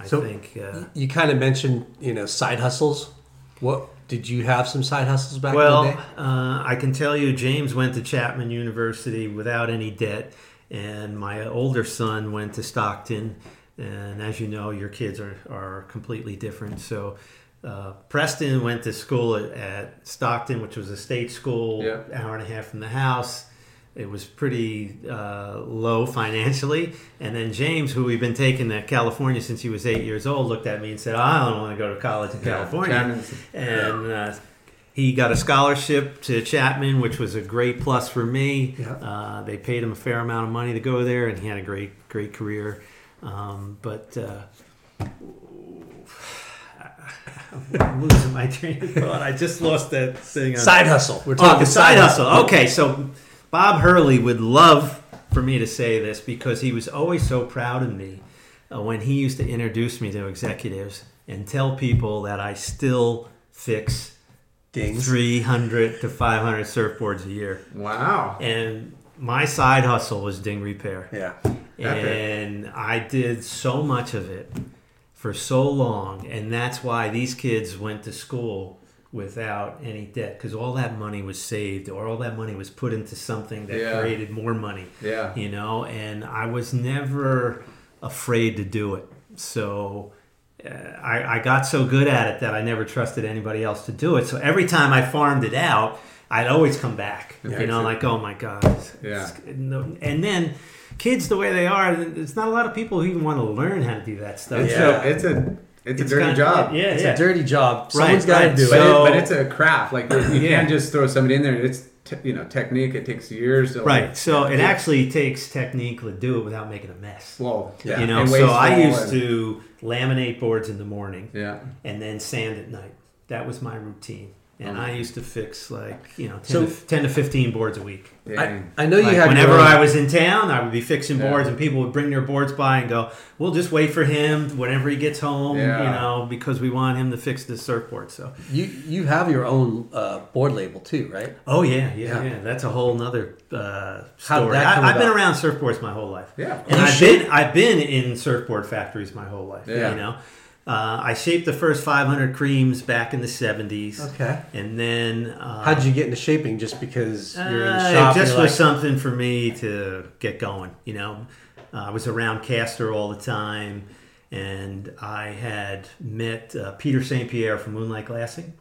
I So- think uh, You kind of mentioned, you know, side hustles. What did you have some side hustles back Well, in the day? uh, I can tell you, James went to Chapman University without any debt, and my older son went to Stockton. And as you know, your kids are, are completely different. So, uh, Preston went to school at, at Stockton, which was a state school, Yeah. hour and a half from the house. It was pretty uh, low financially. And then James, who we've been taking to California since he was eight years old, looked at me and said, I don't want to go to college in California. And uh, he got a scholarship to Chapman, which was a great plus for me. Yeah. Uh, they paid him a fair amount of money to go there, and he had a great, great career. Um, but uh, I'm losing my train of thought. I just lost that thing. On, Side hustle. We're Oh, talking the side hustle. Okay, so Bob Hurley would love for me to say this because he was always so proud of me uh, when he used to introduce me to executives and tell people that I still fix Dings. 300 to 500 surfboards a year. Wow. And my side hustle was ding repair. Yeah. And I did so much of it for so long. And that's why these kids went to school without any debt because all that money was saved or all that money was put into something that Yeah. created more money. Yeah. You know, and I was never afraid to do it. So. Uh, I, I got so good at it that I never trusted anybody else to do it. So every time I farmed it out, I'd always come back. And you know, like, oh my God. it's- Yeah. it's- And then kids, the way they are, there's not a lot of people who even want to learn how to do that stuff. It's Yeah. a it's a it's, It's a dirty kinda- job. Yeah, It's yeah. a dirty job. Right, Someone's got to right. do it. So- it, but it's a craft. Like you Yeah. can't just throw somebody in there. It's te- you know technique. It takes years. To, Right. So it Yeah. actually takes technique to do it without making a mess. Well, yeah. You know, so I used and- to laminate boards in the morning Yeah. and then sand at night. That was my routine. And Oh. I used to fix like, you know, 10, So- to, 10 to 15 boards a week. I, I know you Like, have whenever your I was in town, I would be fixing Yeah. boards, and people would bring their boards by and go, "We'll just wait for him whenever he gets home, Yeah. you know, because we want him to fix this surfboard." So, you you have your own uh, board label too, right? oh yeah, yeah, Yeah. yeah, that's a whole nother uh, How did story. that come I, I've been around surfboards my whole life, Yeah, and I've should- been I've been in surfboard factories my whole life. Yeah. You know, Uh, I shaped the first 500 creams back in the 70s. Okay. And then. Uh, How'd you get into shaping? Just because you're in the uh, shop? It just was like, something for me to get going. You know, uh, I was around Caster all the time, and I had met uh, Peter St. Pierre from Moonlight Glassing,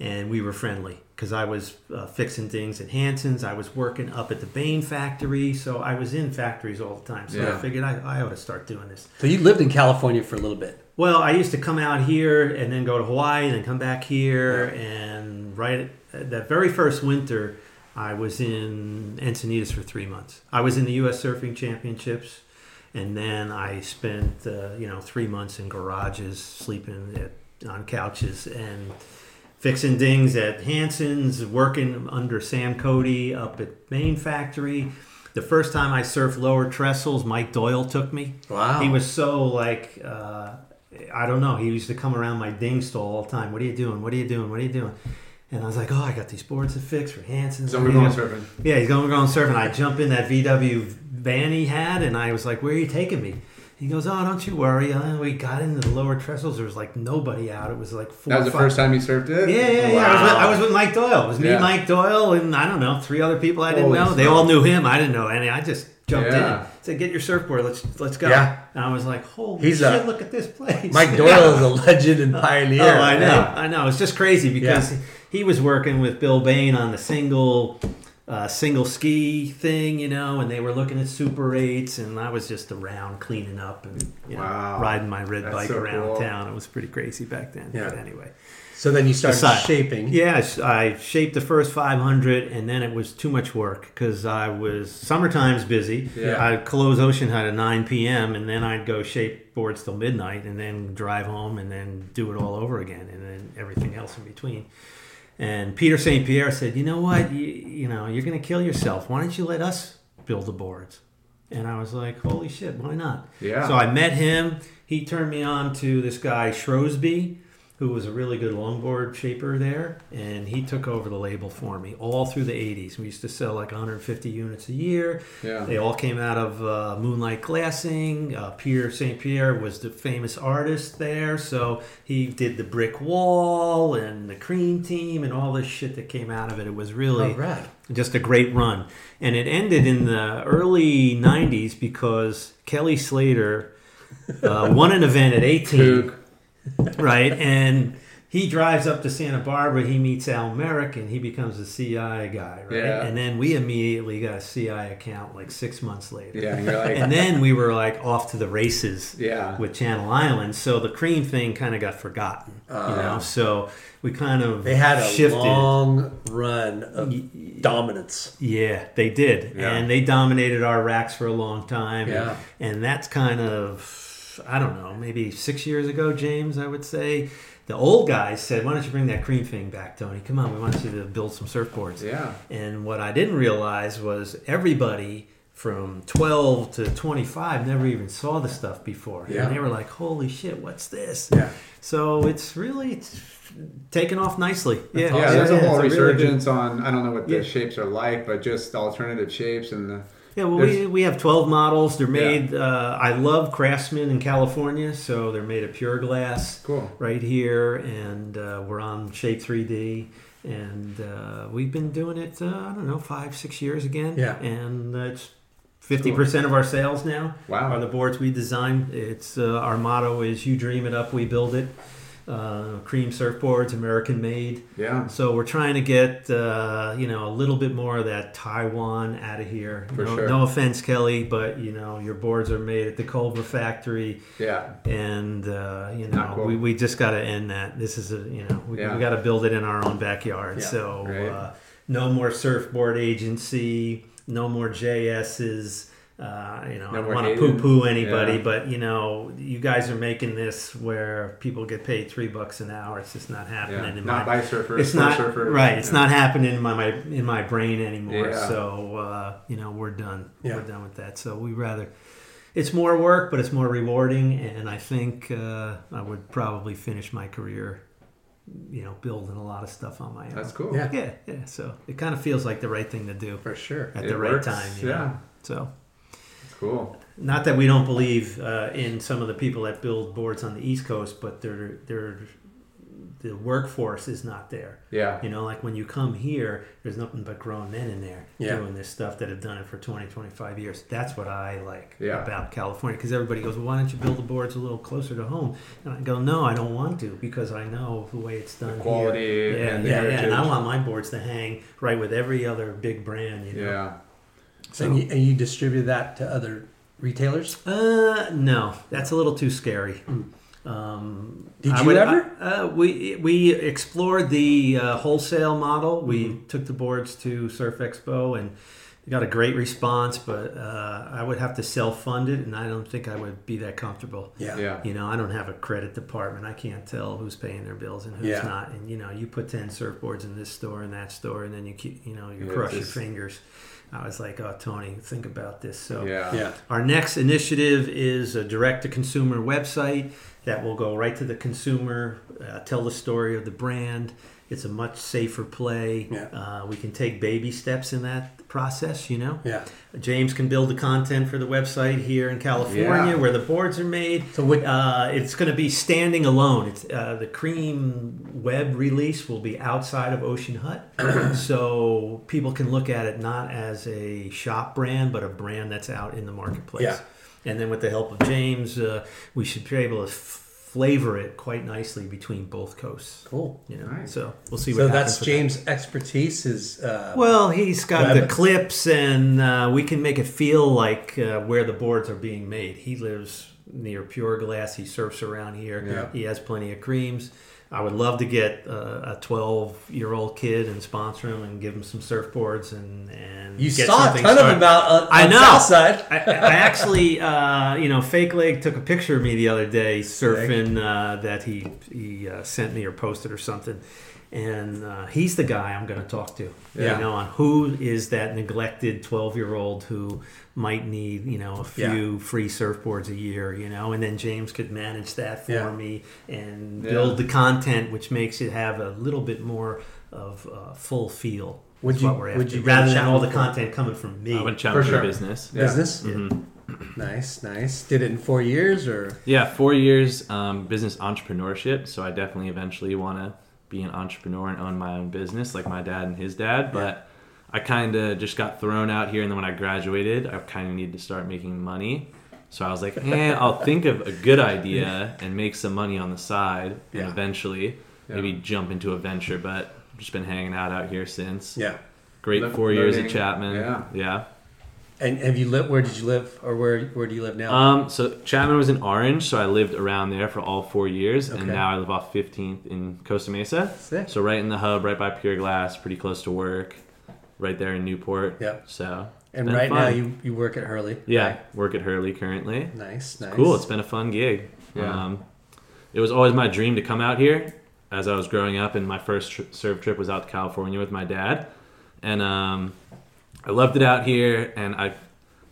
and we were friendly because I was uh, fixing things at Hansen's. I was working up at the Bahne factory, so I was in factories all the time. So I figured I, I ought to start doing this. So you lived in California for a little bit. Well, I used to come out here and then go to Hawaii and then come back here. And right that very first winter, I was in Encinitas for three months. I was in the U.S. Surfing Championships, and then I spent uh, you know three months in garages, sleeping at, on couches and fixing things at Hansen's, working under Sam Cody up at Bahne Factory. The first time I surfed lower trestles, Mike Doyle took me. Wow. He was so like, uh, I don't know. He used to come around my ding stall all the time. What are you doing? What are you doing? What are you doing? And I was like, oh, I got these boards to fix for Hansen's. So we're going surfing. Yeah, he's going, we're going surfing. I jump in that VW van he had, and I was like, where are you taking me? He goes, oh, don't you worry. And we got into the lower trestles. There was like nobody out. It was like four. That was the five- first time you surfed it? yeah, yeah, yeah. I, was with, I was with Mike Doyle. It was me, Yeah. Mike Doyle, and I don't know, three other people I didn't Holy know. They all knew him. I didn't know any. I just jumped Yeah. in. Said, "Get your surfboard. Let's let's go." Yeah. And I was like, "Holy He's shit! a- look at this place." Mike Doyle is a legend and pioneer. Oh, I know, Yeah. I know. It's just crazy because he was working with Bill Bahne on the single, uh, single ski thing, you know, and they were looking at Super Eights, and I was just around cleaning up and you know, Wow. riding my red That's bike so around cool. town. It was pretty crazy back then. Yeah. But anyway. So then you started Aside. shaping. Yeah, I I shaped the first 500, and then it was too much work because I was summertime's busy. Yeah. I'd close Ocean Hut at 9 p.m., and then I'd go shape boards till midnight, and then drive home, and then do it all over again, and then everything else in between. And Peter St. Pierre said, "You know what? You, you know, you're going to kill yourself. Why don't you let us build the boards?" And I was like, "Holy shit, why not?" Yeah. So I met him. He turned me on to this guy Shrewsby, who was a really good longboard shaper there, and he took over the label for me all through the '80s. We used to sell like 150 units a year. Yeah. They all came out of uh, Moonlight Glassing. Uh, Pierre St. Pierre was the famous artist there, so he did the brick wall and the cream team and all this shit that came out of it. It was really Oh, rad. just a great run. And it ended in the early 90s because Kelly Slater uh, won an event at 18 Kook. Right? And he drives up to Santa Barbara. He meets Al Merrick, and he becomes a CI guy, right? Yeah. And then we immediately got a CI account like six months later. Yeah, and like, And then we were like off to the races Yeah. with Channel Islands. So the cream thing kind of got forgotten, you know. So we kind of Uh. They had a shifted. long run of dominance. Yeah, they did, Yeah. and they dominated our racks for a long time. Yeah. and, and that's kind of I don't know, maybe six years ago, James. I would say the old guys said, "Why don't you bring that cream thing back, Tony? Come on, we want you to build some surfboards." Yeah. And what I didn't realize was everybody from 12 to 25 never even saw the stuff before. Yeah. And they were like, holy shit, what's this? Yeah. So it's really it's taken off nicely. Yeah, Yeah, there's a whole it's really good- resurgence on, I don't know what the Yeah. shapes are like, but just alternative shapes and the. Yeah, well, we, There's- we have 12 models. They're made, uh, I love Craftsman in California, so they're made of pure glass Cool. right here, and uh, we're on Shape 3D. And uh, we've been doing it, uh, I don't know, five, six years again. Yeah. And uh, it's 50% of our sales now Wow. are the boards we design. It's uh, Our motto is You Dream It Up, We Build It. Uh, cream surfboards, American made. Yeah. So we're trying to get uh, you know a little bit more of that Taiwan out of here. For no, sure. no offense, Kelly, but you know your boards are made at the Culver factory, Yeah. and uh, you know cool. we, we just got to end that. This is a you know we, Yeah. we got to build it in our own backyard. Yeah. So Right. uh, no more surfboard agency, no more JSs. Uh, you know, No I don't want to Hayden. poo-poo anybody, Yeah. but you know, you guys are making this where people get paid three bucks an hour. It's just not happening Yeah. in Not my by surfers. it's not surfers. right. It's Yeah. not happening in my, my in my brain anymore. Yeah. So uh, you know we're done. Yeah. We're done with that. So we rather. It's more work, but it's more rewarding, and I think uh, I would probably finish my career, you know, building a lot of stuff on my own. That's cool. Yeah. Yeah, yeah. So it kind of feels like the right thing to do For sure. at It the right time. You yeah. Know? So That's Cool. Not that we don't believe uh, in some of the people that build boards on the East Coast, but they're, they're, the workforce is not there. Yeah. You know, like when you come here, there's nothing but grown men in there Yeah. doing this stuff that have done it for 20, 25 years. That's what I like Yeah. about California because everybody goes, well, why don't you build the boards a little closer to home? And I go, no, I don't want to because I know the way it's done quality here. Yeah, and the yeah, yeah. And I want my boards to hang right with every other big brand, you know. Yeah. So, and, you, and you distribute that to other retailers? uh, no, that's a little too scary. Um, Did I you would- ever? Uh, we we explored the uh, wholesale model. We Mm-hmm. took the boards to Surf Expo and got a great response. But uh, I would have to self fund it, and I don't think I would be that comfortable. Yeah. Yeah. You know, I don't have a credit department. I can't tell who's paying their bills and who's Yeah. not. And you know, you put ten surfboards in this store and that store, and then you keep, you know, you Yeah, crush just- your fingers. I was like, oh, Tony, think about this. So Yeah. Yeah. our next initiative is a direct to consumer website that will go right to the consumer, uh, tell the story of the brand. It's a much safer play. Yeah. Uh, we can take baby steps in that process, you know. Yeah. James can build the content for the website here in California Yeah. where the boards are made. So what- uh, it's going to be standing alone. It's uh, the Cream web release will be outside of Ocean Hut, so people can look at it not as a shop brand, but a brand that's out in the marketplace. Yeah. And then with the help of James, uh, we should be able to f- flavor it quite nicely between both coasts. Cool. You know, Nice. so we'll see. So what that's happens with that. James' expertise is uh, Well, he's got the clips, and uh, we can make it feel like uh, where the boards are being made. He lives near Pure Glass. He surfs around here. Yeah. He has plenty of creams. I would love to get a 12 year old kid and sponsor him and give him some surfboards and and you saw a ton of started. them about uh, I know. Southside. I, I actually, uh, you know, Fake Leg took a picture of me the other day surfing uh, that he he uh, sent me or posted or something, and uh, he's the guy I'm going to talk to. Yeah. You know, on who is that neglected 12 year old who might need you know a few free surfboards a year, you know, and then James could manage that for Yeah. me and Yeah. build the content, which makes it have a little bit more of a full feel. Would you- what we're would you rather than all the for- content coming from me? I went For challenge sure. for business. Yeah. Business. Mhm. Nice, nice. Did it in four years or? Yeah, four years um, business entrepreneurship. So I definitely eventually want to be an entrepreneur and own my own business, like my dad and his dad. But I kind of just got thrown out here, and then when I graduated, I kind of needed to start making money. So I was like, eh, I'll think of a good idea and make some money on the side, Yeah. and eventually Yeah. maybe jump into a venture. But I've just been hanging out out here since. Yeah. Great Le- four years at. Chapman. Yeah. yeah. And have you lived? Where did you live, or where where do you live now? Um, so Chapman was in Orange, so I lived around there for all four years, Okay. and now I live off 15th in Costa Mesa. Sick. So right in the hub, right by Pure Glass, pretty close to work, right there in Newport. Yep. So and right fun. now you, you work at Hurley. yeah work at Hurley currently. Nice, nice. Cool. It's been a fun gig. Yeah. Um, it was always my dream to come out here as I was growing up, and my first tri- surf trip was out to California with my dad, and um, I loved it out here. And I,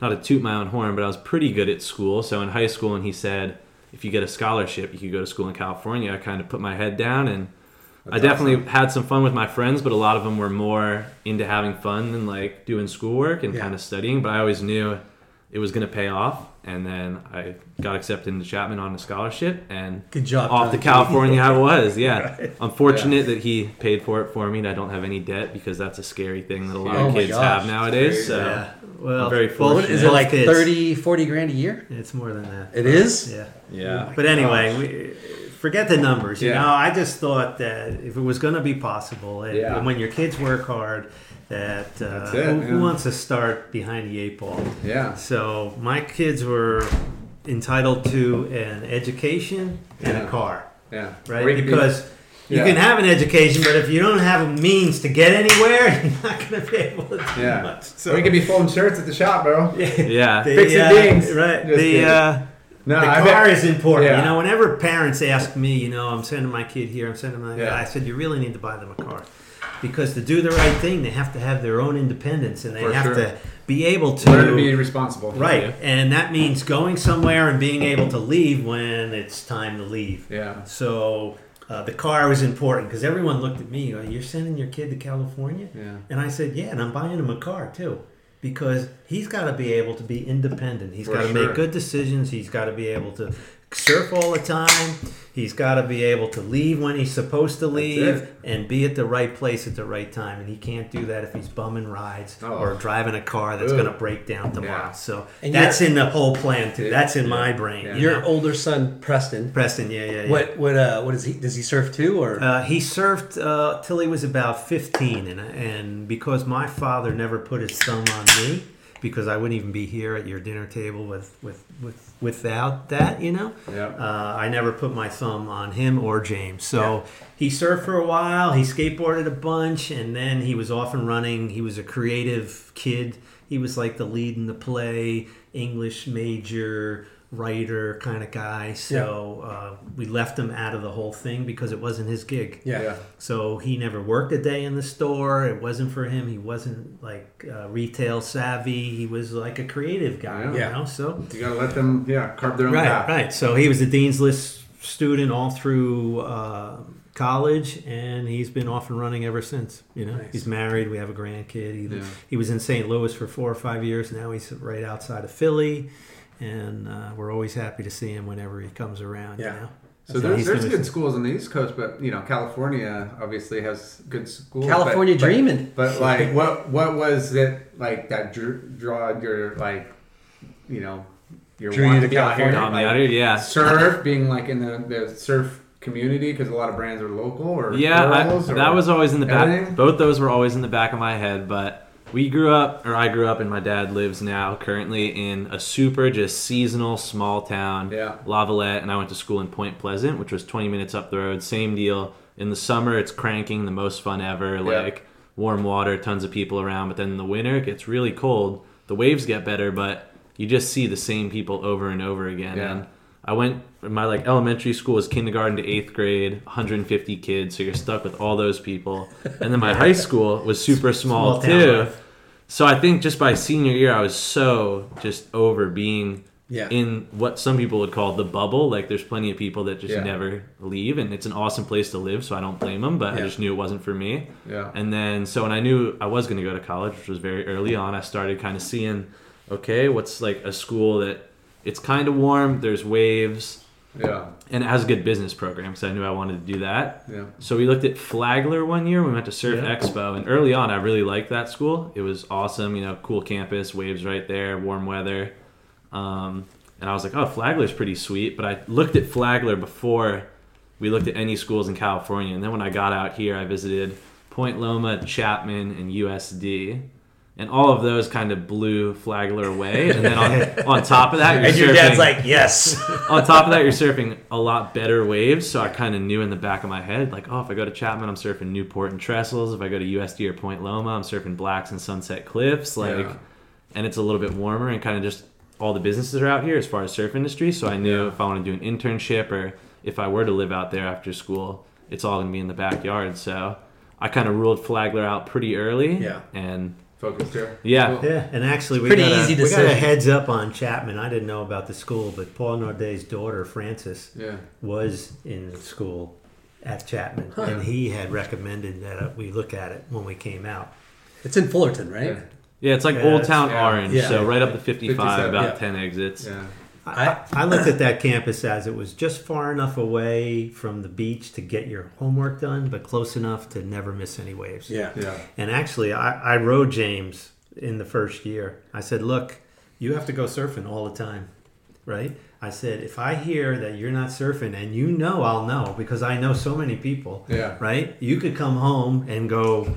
not to toot my own horn, but I was pretty good at school. So in high school, and he said, if you get a scholarship, you could go to school in California. I kind of put my head down and. I definitely awesome. had some fun with my friends, but a lot of them were more into having fun than like doing schoolwork and Yeah. kind of studying. But I always knew it was going to pay off. And then I got accepted into Chapman on a scholarship, and Good job. off to California I was. Yeah, I'm fortunate that he paid for it for me, and I don't have any debt because that's a scary thing that a lot Oh of kids gosh. have nowadays. So Yeah. Well, I'm very well, fortunate. is it like Kids. 30, 40 grand a year? It's more than that. It is. Yeah. yeah, But oh anyway, we, forget the numbers. You Yeah. know, I just thought that if it was going to be possible, and, Yeah. when your kids work hard, that uh, it, who, who wants to start behind the eight ball? Yeah. So my kids were entitled to an education and Yeah. a car, Yeah. right? Because you yeah. can have an education, but if you don't have a means to get anywhere, you're not going to be able to do Yeah. much. So or you could be folding shirts at the shop, bro. yeah, the, Fix the uh, dings. right? Just the uh, No, the I car bet- is important. Yeah. You know, whenever parents ask me, you know, I'm sending my kid here, I'm sending my Yeah. I said, you really need to buy them a car. Because to do the right thing, they have to have their own independence and they For have sure. to be able to. Learn to be responsible. right. Yeah. And that means going somewhere and being able to leave when it's time to leave. Yeah. So uh, the car was important because everyone looked at me, you're sending your kid to California? Yeah. And I said, yeah, and I'm buying him a car too. Because he's got to be able to be independent. He's got to sure. make good decisions. He's got to be able to surf all the time. He's got to be able to leave when he's supposed to leave and be at the right place at the right time. And he can't do that if he's bumming rides Oh. or driving a car that's going to break down tomorrow. Yeah. So And that's in the whole plan too. That's in my brain. Yeah. Your know? older son, Preston. Preston, yeah, yeah, yeah. What what uh what is he? Does he surf too or? Uh, he surfed uh, till he was about 15, and, and because my father never put his thumb on me, because I wouldn't even be here at your dinner table with, with, with without that, you know. Yeah. Uh, I never put my thumb on him or James. So he surfed for a while. He skateboarded a bunch, and then he was off and running. He was a creative kid. He was like the lead in the play, English major, writer kind of guy. So uh, we left him out of the whole thing because it wasn't his gig. yeah. Yeah. So he never worked a day in the store. It wasn't for him. He wasn't like uh, retail savvy. He was like a creative guy, Yeah. you know. So You gotta let them, yeah, carve their own right, path. right. So he was a dean's list student all through uh, college, and he's been off and running ever since. You know, Nice. he's married. We have a grandkid. He, Yeah. he was in St. Louis for four or five years. Now he's right outside of Philly, and uh, we're always happy to see him whenever he comes around. Yeah. You know? So there's, there's good some- schools on the East Coast, but you know California obviously has good schools. California but, but- dreaming. But, like, what what was it like that drew, draw your like, you know, your Drew you want to to be out here, California? Like, yeah. surf, being like in the, the surf community because a lot of brands are local or Yeah, I, girls or that was always in the back. everything? Both those were always in the back of my head. But we grew up, or I grew up, and my dad lives now currently in a super just seasonal small town, Yeah. Lavallette, and I went to school in Point Pleasant, which was 20 minutes up the road. Same deal. In the summer, it's cranking, the most fun ever. Like warm water, tons of people around. But then in the winter, it gets really cold. The waves get better, but you just see the same people over and over again. Yeah. And I went my like elementary school was kindergarten to eighth grade, 150 kids, so you're stuck with all those people. And then my high school was super small, Small too. So I think just by senior year, I was so just over being Yeah. in what some people would call the bubble. Like there's plenty of people that just Yeah. never leave, and it's an awesome place to live. So I don't blame them, but I just knew it wasn't for me. Yeah. And then so when I knew I was going to go to college, which was very early on, I started kind of seeing, okay, what's like a school that it's kind of warm. There's waves yeah, and it has a good business program because I knew I wanted to do that. yeah, So we looked at Flagler one year. We went to Surf Yeah. Expo, and early on, I really liked that school. It was awesome, you know, cool campus, waves right there, warm weather, um, and I was like, oh, Flagler's pretty sweet. But I looked at Flagler before we looked at any schools in California, and then when I got out here, I visited Point Loma, Chapman, and USD. And all of those kind of blew Flagler away. And then on, on top of that, you're And your surfing- dad's like, yes. on top of that, you're surfing a lot better waves. So I kind of knew in the back of my head, like, oh, if I go to Chapman, I'm surfing Newport and Trestles. If I go to USD or Point Loma, I'm surfing Blacks and Sunset Cliffs. Like, Yeah. and it's a little bit warmer and kind of just all the businesses are out here as far as surf industry. So I knew if I want to do an internship or if I were to live out there after school, it's all gonna be in the backyard. So I kind of ruled Flagler out pretty early. Yeah. And focused here. yeah, Cool. Yeah, and actually, we Pretty got, a, easy we got a heads up on Chapman. I didn't know about the school, but Paul Naude's daughter, Frances, Yeah, was in the school at Chapman, and he had recommended that uh, we look at it when we came out. It's in Fullerton, right? yeah, yeah, it's like Yeah, Old Town yeah. Orange. Yeah. So right up the 55, about yeah. 10 exits. yeah. I, I looked at that campus as it was just far enough away from the beach to get your homework done, but close enough to never miss any waves. Yeah. yeah. And actually, I, I rode James in the first year. I said, Look, you have to go surfing all the time, right? I said, If I hear that you're not surfing, and you know I'll know because I know so many people, Yeah. right? You could come home and go to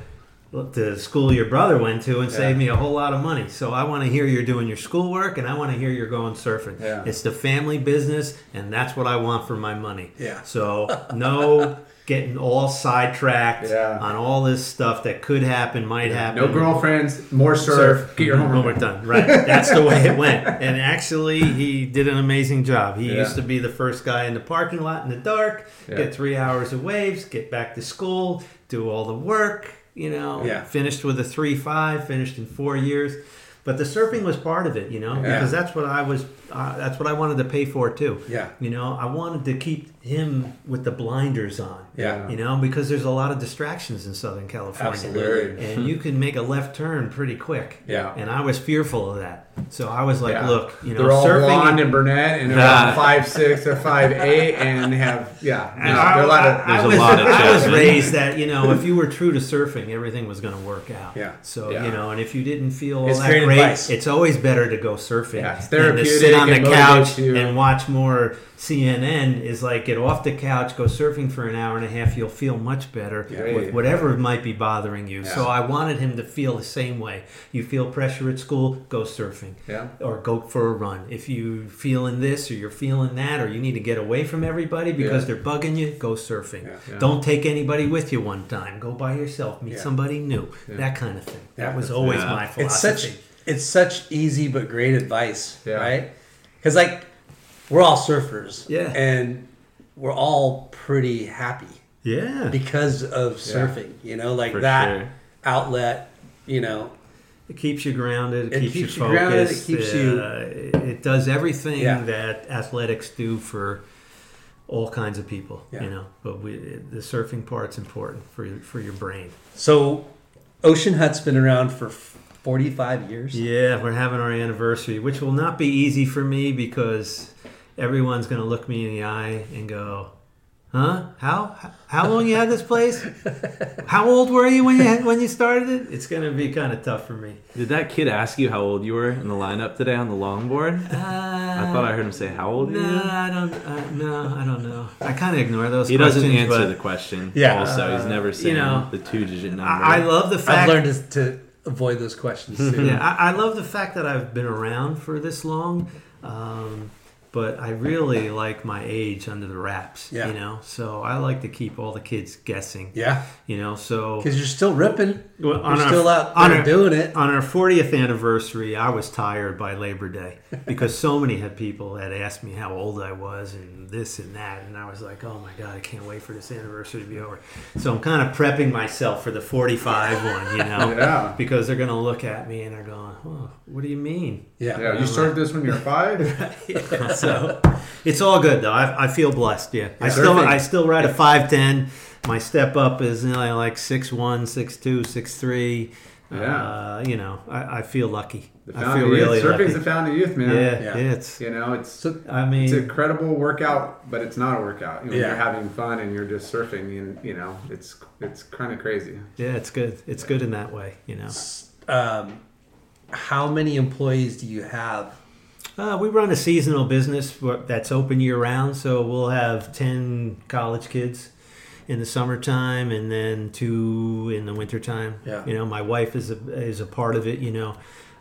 the school your brother went to and save Yeah. me a whole lot of money. So I want to hear you're doing your schoolwork and I want to hear you're going surfing. Yeah. It's the family business, and that's what I want for my money. Yeah. So no getting all sidetracked Yeah. on all this stuff that could happen, might happen. No girlfriends, more surf. Get your mm-hmm. homework Homework done. Right. That's the way it went. And actually, he did an amazing job. He Yeah. used to be the first guy in the parking lot in the dark, Yeah. get three hours of waves, get back to school, do all the work, you know, Yeah. finished with a 3 5, finished in four years. But the surfing was part of it, you know, Yeah. because that's what I was, uh, that's what I wanted to pay for too. Yeah. You know, I wanted to keep him with the blinders on. Yeah. You know, because there's a lot of distractions in Southern California. Absolutely. And you can make a left turn pretty quick. Yeah. And I was fearful of that. So I was like, Yeah. look, you know, they're all surfing blonde and brunette and they're Yeah. five six or five eight and have yeah. Are a lot of I, there's a was, lot of I was raised that you know if you were true to surfing, everything was going to work out. Yeah. So Yeah. you know, and if you didn't feel all It's that great advice. it's always better to go surfing Yeah, it's than to sit therapeutic on the couch you. and watch more CNN. Is like get off the couch, go surfing for an hour and a half. You'll feel much better Yeah. with whatever might be bothering you. So I wanted him to feel the same way. You feel pressure at school, go surfing yeah. or go for a run. If you feeling this or you're feeling that or you need to get away from everybody because Yeah. they're bugging you, go surfing. Yeah. Yeah. Don't take anybody with you one time. Go by yourself. Meet Yeah. somebody new. Yeah. That kind of thing. Yeah. That was always Yeah. my It's philosophy. such it's such easy but great advice, Yeah. right? Because like we're all surfers, Yeah. and we're all pretty happy yeah. because of surfing. You know, like For that sure. outlet. You know, It keeps you grounded. It, It keeps, keeps you you grounded, it focused. keeps you- uh, it, it does everything Yeah. that athletics do for all kinds of people. Yeah. You know, but we, the surfing part's important for for your brain. so Ocean Hut's been around for forty five years. Yeah, we're having our anniversary, which will not be easy for me because everyone's going to look me in the eye and go, "Huh? How how long you had this place? How old were you when you had, when you started it?" It's going to be kind of tough for me. Did that kid ask you how old you were in the lineup today on the longboard? I thought I heard him say how old No, are you? I don't. Uh, no, I don't know. I kind of ignore those. He doesn't answer but the question. Yeah. Also, he's never saying know, the two-digit number. I, I love the fact. I've learned to, to avoid those questions too. Yeah, I, I love the fact that I've been around for this long, um, but I really like my age under the wraps. Yeah. You know, so I like to keep all the kids guessing. Yeah, You know, so because you're still ripping. Well, You're still out on our- doing it. On our 40th anniversary, I was tired by Labor Day because so many had people had asked me how old I was and this and that, and I was like, "Oh my God, I can't wait for this anniversary to be over." So I'm kind of prepping myself for the 45 one, you know, Yeah. because they're going to look at me and they're going, "Oh, what do you mean?" Yeah, Yeah, you started this when you're five. so it's all good though. I, I feel blessed. Yeah, I still I still ride a five ten. My step up is you know, like six one, six two, six three. Yeah. Uh, you know, I, I feel lucky. The I feel of youth. really Surfing's lucky. the fountain of youth, man. yeah, Yeah. it's. You know, it's I mean, it's an incredible workout, but it's not a workout. You know, Yeah. You're having fun and you're just surfing, and you know, it's it's kind of crazy. yeah, it's good. It's good in that way. You know, Um, how many employees do you have? Uh, we run a seasonal business that's open year round, so we'll have ten college kids in the summertime and then two in the wintertime. Yeah. You know, my wife is a is a part of it. You know,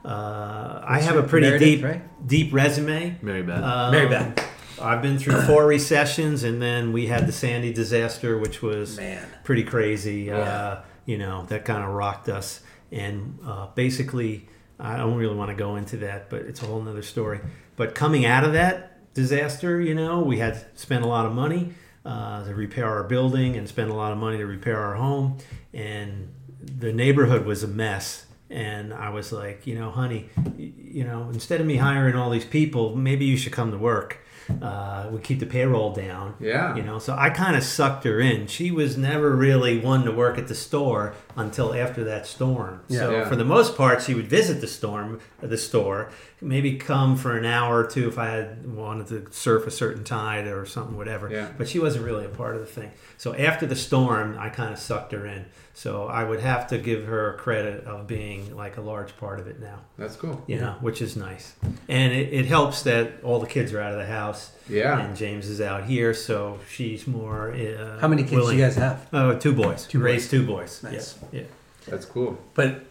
uh, I have a pretty Meredith, deep right? deep resume. Mary Beth. Um, Mary Beth. I've been through four recessions, and then we had the Sandy disaster, which was Man. pretty crazy. Uh, Yeah. you know, that kind of rocked us. And uh, basically, I don't really want to go into that, but it's a whole nother story. But coming out of that disaster, you know, we had spent a lot of money uh, to repair our building and spend a lot of money to repair our home. And the neighborhood was a mess. And I was like, you know, honey, you know, instead of me hiring all these people, maybe you should come to work. Uh, we keep the payroll down. Yeah. You know, so I kind of sucked her in. She was never really one to work at the store until after that storm. Yeah, So Yeah. for the most part, she would visit the storm, the store, maybe come for an hour or two if I had wanted to surf a certain tide or something, whatever. Yeah. But she wasn't really a part of the thing. So after the storm, I kind of sucked her in. So I would have to give her credit of being like a large part of it now. That's cool. You know, which is nice, and it, it helps that all the kids are out of the house. Yeah. and James is out here, so she's more. Uh, How many kids willing. do you guys have? Oh, two boys. Two Raised two boys. Nice. Yeah, yeah. That's cool. But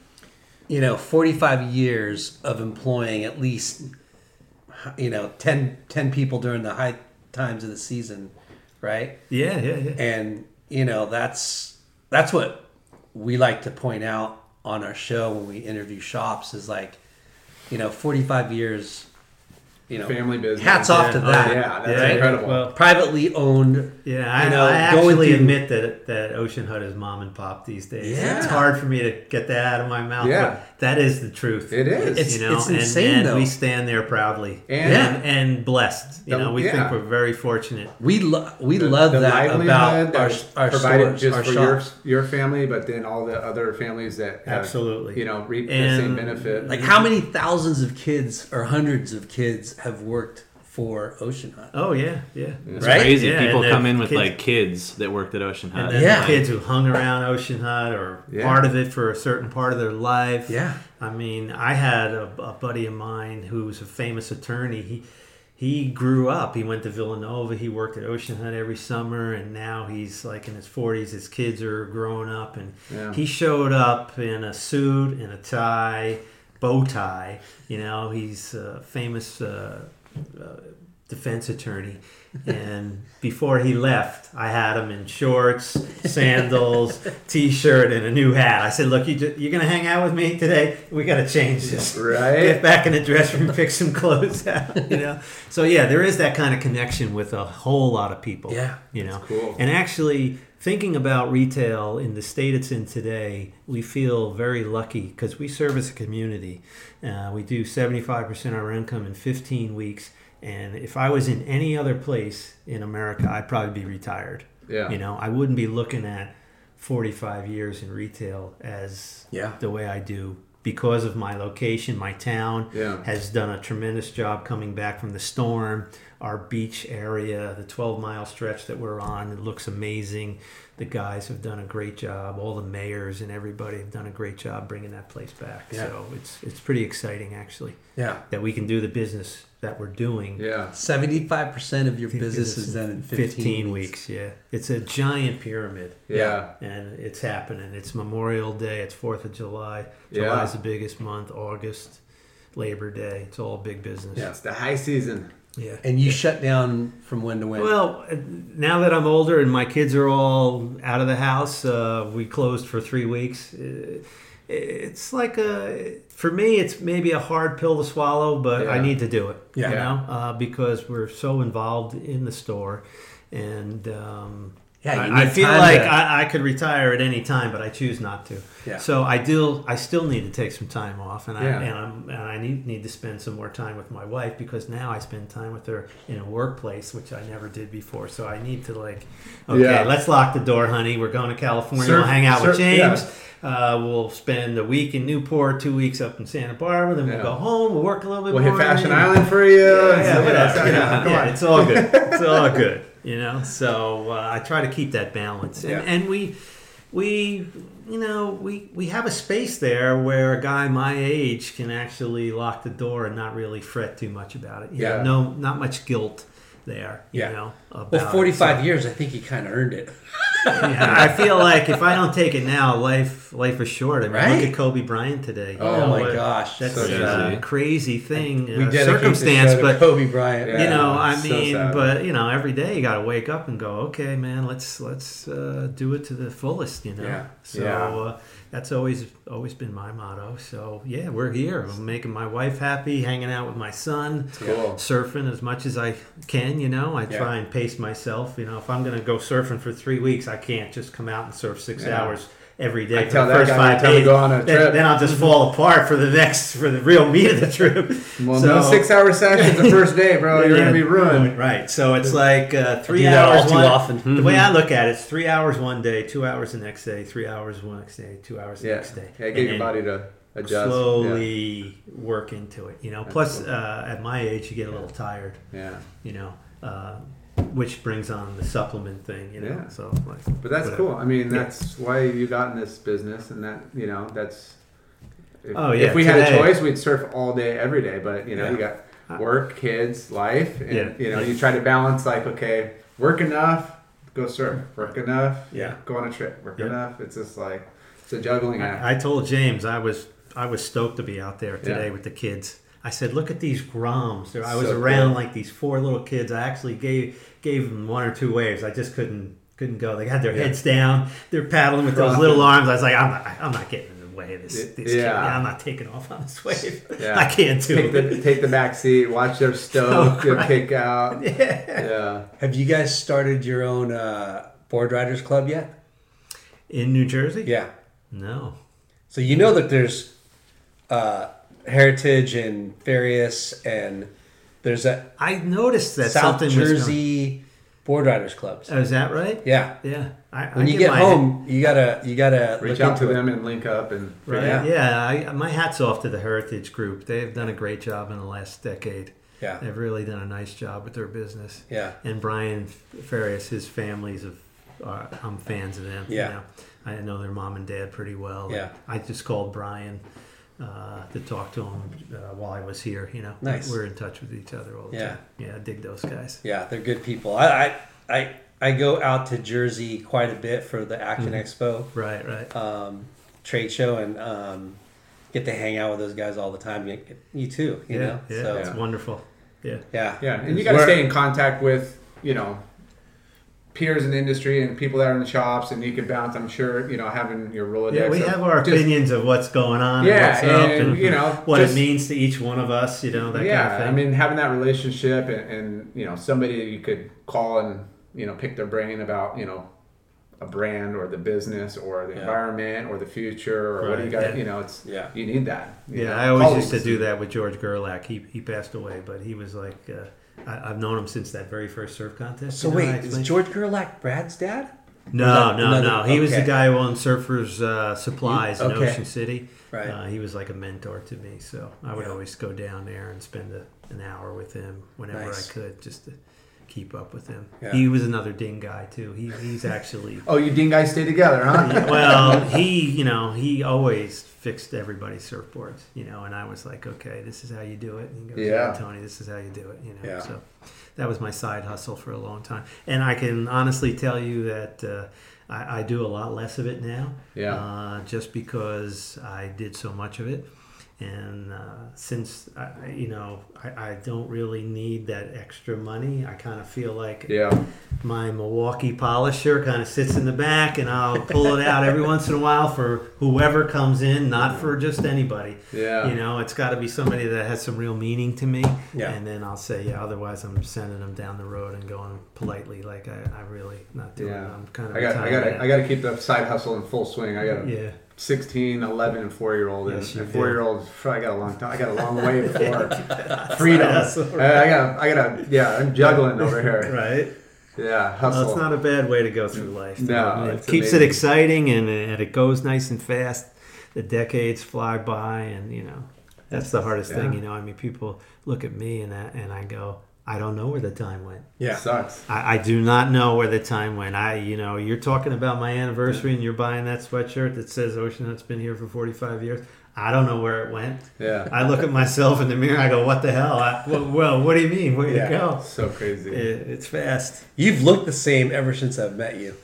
you know, 45 years of employing at least you know 10, 10 people during the high times of the season, right? Yeah, yeah, yeah. And you know, that's that's what we like to point out on our show when we interview shops is like, you know, 45 years, you know, Family business. hats off to Yeah. Oh, that. yeah, that's right? incredible. Well, Privately owned. yeah, I, You know, I going actually through- admit that that Ocean Hut is mom and pop these days. Yeah. It's hard for me to get that out of my mouth. Yeah. But That is the truth. It is. It's- you know, it's and, insane, and though. we stand there proudly And- and, and blessed. You The- know, we yeah. think we're very fortunate. We lo- we The- love the that livelihood about our, our provided stores, just our for your shops. your family, but then all the other families that have, Absolutely. you know reap the same benefit. Like how many thousands of kids or hundreds of kids have worked for Ocean Hut? Oh yeah, yeah. It's Right? crazy. Yeah, People come in with kids- like kids that worked at Ocean Hut. And Yeah. the kids who hung around Ocean Hut or Yeah. part of it for a certain part of their life. Yeah. I mean, I had a, a buddy of mine who was a famous attorney. He he grew up. He went to Villanova. He worked at Ocean Hut every summer, and now he's like in his forties. His kids are growing up, and Yeah. he showed up in a suit and a tie, bow tie. You know, he's a famous uh, uh, defense attorney. And before he left, I had him in shorts, sandals, t-shirt, and a new hat. I said, "Look, you ju- you're gonna hang out with me today. We got to change this. Right. Get back in the dressing room, pick some clothes out. You know. So yeah, there is that kind of connection with a whole lot of people. Yeah, You know. cool. And actually, thinking about retail in the state it's in today, we feel very lucky because we service a community. Uh, we do 75% of our income in 15 weeks. And if I was in any other place in America, I'd probably be retired. Yeah. You know, I wouldn't be looking at 45 years in retail as Yeah. the way I do because of my location. My town Yeah. has done a tremendous job coming back from the storm. Our beach area, the 12 mile stretch that we're on, it looks amazing. The guys have done a great job. All the mayors and everybody have done a great job bringing that place back. Yeah. So it's it's pretty exciting actually Yeah. that we can do the business that we're doing. yeah. Seventy-five percent of your business is done in 15, 15 weeks. Yeah, it's a giant pyramid. Yeah. and it's happening. It's Memorial Day. It's Fourth of July. Yeah. July's the biggest month. August, Labor Day. It's all big business. It's the high season. Yeah. And you shut down from when to when? Well, uh, now that I'm older and my kids are all out of the house, uh, we closed for three weeks. Uh, It's like a, for me, it's maybe a hard pill to swallow, but I need to do it. Yeah. You know, uh, because we're so involved in the store, and um, Yeah, you I, I feel like to- I, I could retire at any time, but I choose not to. Yeah. So I do. I still need to take some time off, and I Yeah. and, I'm, and I need need to spend some more time with my wife because now I spend time with her in a workplace, which I never did before. So I need to like, okay, Yeah. let's lock the door, honey. We're going to California. Surf- we'll hang out with surf- yeah. James. Uh, we'll spend a week in Newport, two weeks up in Santa Barbara. Then we'll go home. We'll work a little bit We'll more. hit Fashion Island for you. yeah, yeah, whatever. so, you know, yeah, come yeah, on. it's all good. It's all good. You know, so uh, I try to keep that balance, and, Yeah. and we, we, you know, we we have a space there where a guy my age can actually lock the door and not really fret too much about it. You know, Yeah. no, not much guilt there. You Yeah. know, about well, it. forty-five So, years. I think he kind of earned it. yeah, I feel like if I don't take it now, life life is short. I mean, Right? look at Kobe Bryant today. you Oh know, my what- gosh, that's so a crazy thing, we uh, circumstance, the show to but Kobe Bryant. Yeah. you know i mean sad. but you know every day you got to wake up and go okay man let's let's uh, do it to the fullest you know Yeah. so Yeah. Uh, that's always always been my motto so yeah we're here i'm making my wife happy hanging out with my son Cool. surfing as much as i can you know i Yeah. try and pace myself you know if i'm gonna go surfing for three weeks i can't just come out and surf six Yeah. hours every day I for tell the that first guy five every time days. go on a Then- trip. Then, I'll just fall apart for the next for the real meat of the trip. Well, So- no six hour sessions the first day, bro. You're Yeah, gonna be ruined. Right. So it's like uh, three do hours too one, often. The way I look at it, it's three hours one day, two hours the next day, three hours one next day, two hours the Yeah. next day. Yeah, And get your body to adjust. slowly work into it. You know. Plus, uh, at my age, you get a little tired. Yeah. yeah. You know. Uh, which brings on the supplement thing, you know. Yeah. So, like, But that's whatever. cool. I mean, Yeah. that's why you got in this business, and that you know, that's. If, Oh, yeah, If we had a choice, we'd surf all day, every day. But you know, Yeah. you got work, kids, life, and Yeah. you know, you try to balance like, okay, work enough, go surf. Work enough, Yeah. go on a trip. Work Yeah. enough. It's just like it's a juggling act. I, I told James I was I was stoked to be out there today Yeah. with the kids. I said, "Look at these groms." I was So around cool. like these four little kids. I actually gave gave them one or two waves. I just couldn't couldn't go. They had their heads down. They're paddling with those little arms. I was like, "I'm not, I'm not getting in the way of this. this kid. Yeah. I'm not taking off on this wave. Yeah. I can't do Take it." the take the back seat. Watch their stove Oh, right. kick out. yeah. Yeah. Have you guys started your own uh, board riders club yet? In New Jersey? Yeah. No. So you know that there's uh, Heritage and Farias, and there's a I noticed that South something was going- Jersey Board Riders clubs. Oh, is that right? Yeah. Yeah. I, When I you give get my- home, you gotta you gotta Reach look out to into it. them and link up and Right. Yeah. Yeah. I, my hat's off to the Heritage Group. They've done a great job in the last decade. Yeah. They've really done a nice job with their business. Yeah. And Brian Farias, his families of, uh, I'm fans of them. Yeah. You know? I know their mom and dad pretty well. Yeah. I just called Brian uh, to talk to him uh, while I was here. You know. Nice. We're in touch with each other all the Yeah. time. Yeah. I dig those guys. Yeah, they're good people. I I I, I go out to Jersey quite a bit for the Action Mm-hmm. Expo Right. Right. um, trade show and um, get to hang out with those guys all the time. You, you too, you yeah. know. Yeah. So It's wonderful. Yeah. yeah, Yeah, and you got to stay in contact with you know peers in the industry and people that are in the shops, and you can bounce. I'm sure you know having your Rolodex. Yeah, we have our just- opinions of what's going on, Yeah, and what's up, and, and you know, what just- it means to each one of us. You know that yeah, kind of thing. I mean having that relationship and, and you know somebody you could call and you know pick their brain about you know a brand or the business or the Yeah. environment or the future or what do you got yeah. you know it's Yeah. you need that you Yeah, know, I always used to do that with George Gerlach. He he passed away, but he was like, uh, I, I've known him since that very first surf contest. So you know, wait, is George Gerlach Brad's dad? No, that no, another- no. He was the guy who owned Surfers uh, Supplies in Okay. Ocean City. Right. Uh, he was like a mentor to me, so I would Yeah. always go down there and spend a, an hour with him whenever Nice. I could, just to keep up with him. Yeah. He was another ding guy too. He, he's actually oh you ding guys stay together huh well, he, you know, he always fixed everybody's surfboards, you know, and I was like, okay, this is how you do it. And he goes, Yeah. Tony, this is how you do it, you know. Yeah. So that was my side hustle for a long time, and I can honestly tell you that uh, I, I do a lot less of it now. Yeah. Uh, just because I did so much of it. And uh, since I, you know, I, I don't really need that extra money. I kind of feel like yeah my Milwaukee polisher kind of sits in the back, and I'll pull it out every once in a while for whoever comes in, not for just anybody. Yeah. You know, it's got to be somebody that has some real meaning to me. Yeah. And then I'll say, yeah. Otherwise, I'm sending them down the road and going politely, like I, I really not doing. yeah it. I'm kind of. I got I got I got to keep the side hustle in full swing I got to Yeah. 16 11 and 4 year old Yes, and. 4 year old I got a long time I got a long way before freedom hustle. Uh, I, I got I got to yeah I'm juggling over here Right. yeah hustle Well, it's not a bad way to go through life. No, it keeps amazing. it exciting and, and it goes nice and fast. The decades fly by, and you know that's the hardest thing. You know, I mean, people look at me and I, and I go, I don't know where the time went. Yeah. sucks I, I do not know where the time went. I, you know, you're talking about my anniversary and you're buying that sweatshirt that says Ocean Hut's been here for 45 years. I don't know where it went. yeah I look at myself in the mirror. I go, what the hell? I, well, well, what do you mean? Where Yeah. you go? so crazy It, it's fast. You've looked the same ever since I've met you.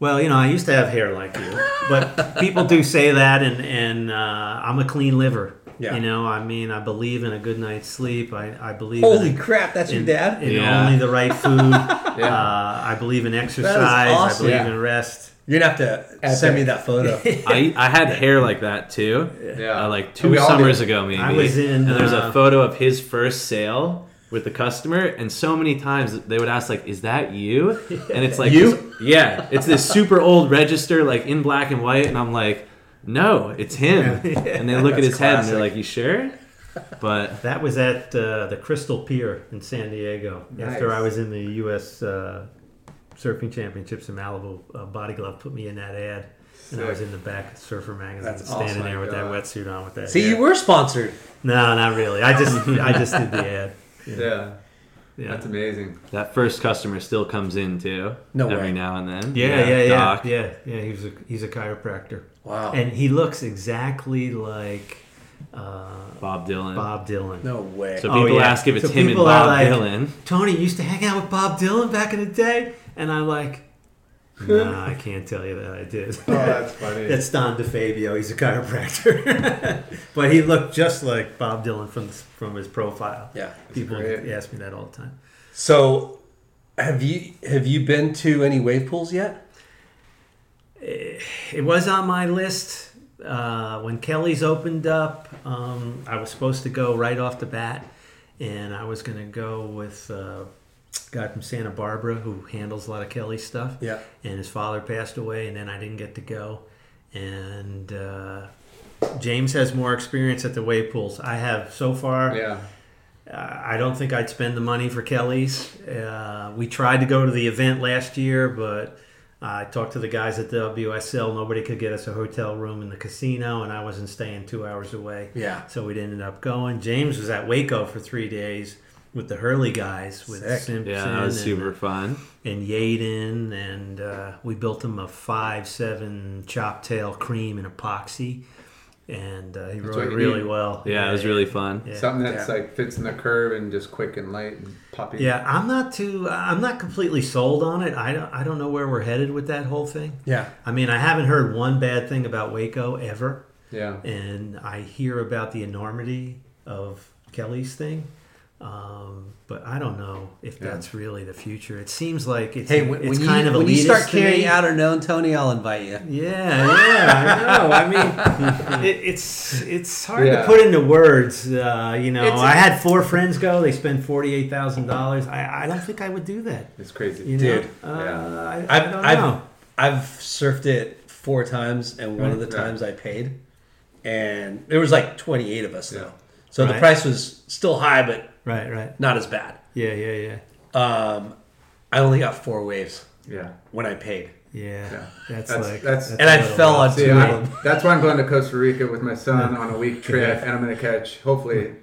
Well, you know, I used to have hair like you, but people do say that, and and uh, I'm a clean liver. Yeah. You know, I mean, I believe in a good night's sleep. I, I believe Holy in, crap, that's your dad? in Yeah. only the right food. uh, I believe in exercise. I believe Yeah. in rest. You're gonna have to send me that photo. I, I had hair like that too. Yeah. Uh, like two summers did. ago, maybe. I was in, and there's uh, a photo of his first sale with the customer, and so many times they would ask like, "Is that you?" And it's like, You? this- yeah, it's this super old register, like in black and white, and I'm like, "No, it's him." And they look at his head and they're like, "You sure?" But That was at uh, the Crystal Pier in San Diego. After I was in the U.S. Uh, Surfing Championships in Malibu, uh, Body Glove put me in that ad. And I was in the back of Surfer magazine, That's standing awesome. there with that Oh wetsuit on with that. See, hair. you were sponsored. No, not really. I just I just did the ad. yeah Yeah. that's amazing that first customer still comes in too. No every way. now and then. Yeah, yeah, yeah, Doc. yeah, yeah. He's a he's a chiropractor, Wow. and he looks exactly like uh, Bob Dylan. Bob Dylan. no way. So Oh, people yeah. ask if it's So him and Bob like- Dylan. Tony used to hang out with Bob Dylan back in the day, and I'm like, nah, I can't tell you that I did. oh that's funny That's Don DeFabio. He's a chiropractor, but he looked just like Bob Dylan from from his profile. yeah. People great. ask me that all the time. So, have you have you been to any wave pools yet? It was on my list uh, when Kelly's opened up. Um, I was supposed to go right off the bat, and I was going to go with uh, a guy from Santa Barbara who handles a lot of Kelly's stuff. Yeah. And his father passed away, and then I didn't get to go. And uh, James has more experience at the wave pools. I have so far. Yeah. Uh, I don't think I'd spend the money for Kelly's. Uh, we tried to go to the event last year, but I talked to the guys at the WSL. Nobody could get us a hotel room in the casino, and I wasn't staying two hours away. Yeah. So we ended up going. James was at Waco for three days with the Hurley guys, with Sick. Simpson Yeah, that was and- super fun. and Yaden, and uh, we built him a five seven chop tail cream and epoxy, and uh, he what rode it really need. well. Yeah, it was really fun. Yeah. Something that's Yeah. like fits in the curve and just quick and light and puppy. Yeah, I'm not too. I'm not completely sold on it. I don't. I don't know where we're headed with that whole thing. Yeah. I mean, I haven't heard one bad thing about Waco ever, Yeah. and I hear about the enormity of Kelly's thing. Um, but I don't know if Yeah. that's really the future. It seems like it's Hey, when, it's when you, kind of when you start me. carrying out a known Tony, I'll invite you. Yeah, yeah, I know. I mean, it, it's it's hard Yeah. to put into words. Uh, you know, It's- I had four friends go. They spent forty eight thousand dollars. I, I don't think I would do that. It's crazy. You know, Dude. uh, Yeah. I, I I've, don't I've, know. I've surfed it four times, and one of the Right. times I paid, and there was like 28 of us though. Yeah. So the price was still high, but Right, right. not as bad. Yeah, yeah, yeah, Um, I only got four waves Yeah. when I paid, yeah. Yeah. That's, That's- like that's- that's and I fell on rough. See, two of them. that's why I'm going to Costa Rica with my son on a week trip, and I'm going to catch hopefully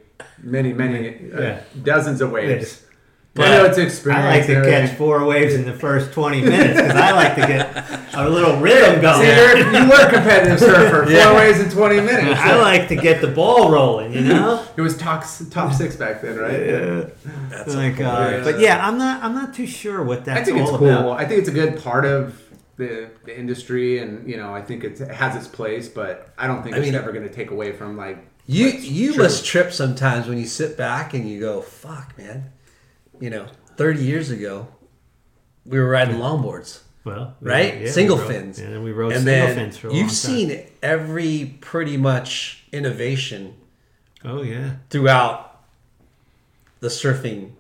many, many uh, Yeah. dozens of waves. Yes. I know it's experience. I like to catch four waves in the first twenty minutes because I like to get a little rhythm going. See, you're, you were a competitive surfer. Four Yeah. waves in 20 minutes. I like to get the ball rolling. You know. It was top, top six back then, right? Yeah. That's Like, uh, Yeah. but yeah, I'm not. I'm not too sure what that's I think it's cool. about. I think it's a good part of the, the industry, and you know, I think it's, it has its place, but I don't think I it's mean- ever going to take away from like You you true. must trip sometimes when you sit back and you go, "Fuck, man." You know, 30 years ago, we were riding longboards, Well, right? yeah, we single rode- fins, and then we rode and single fins for a long you've time. seen every pretty much innovation Oh yeah, throughout the surfing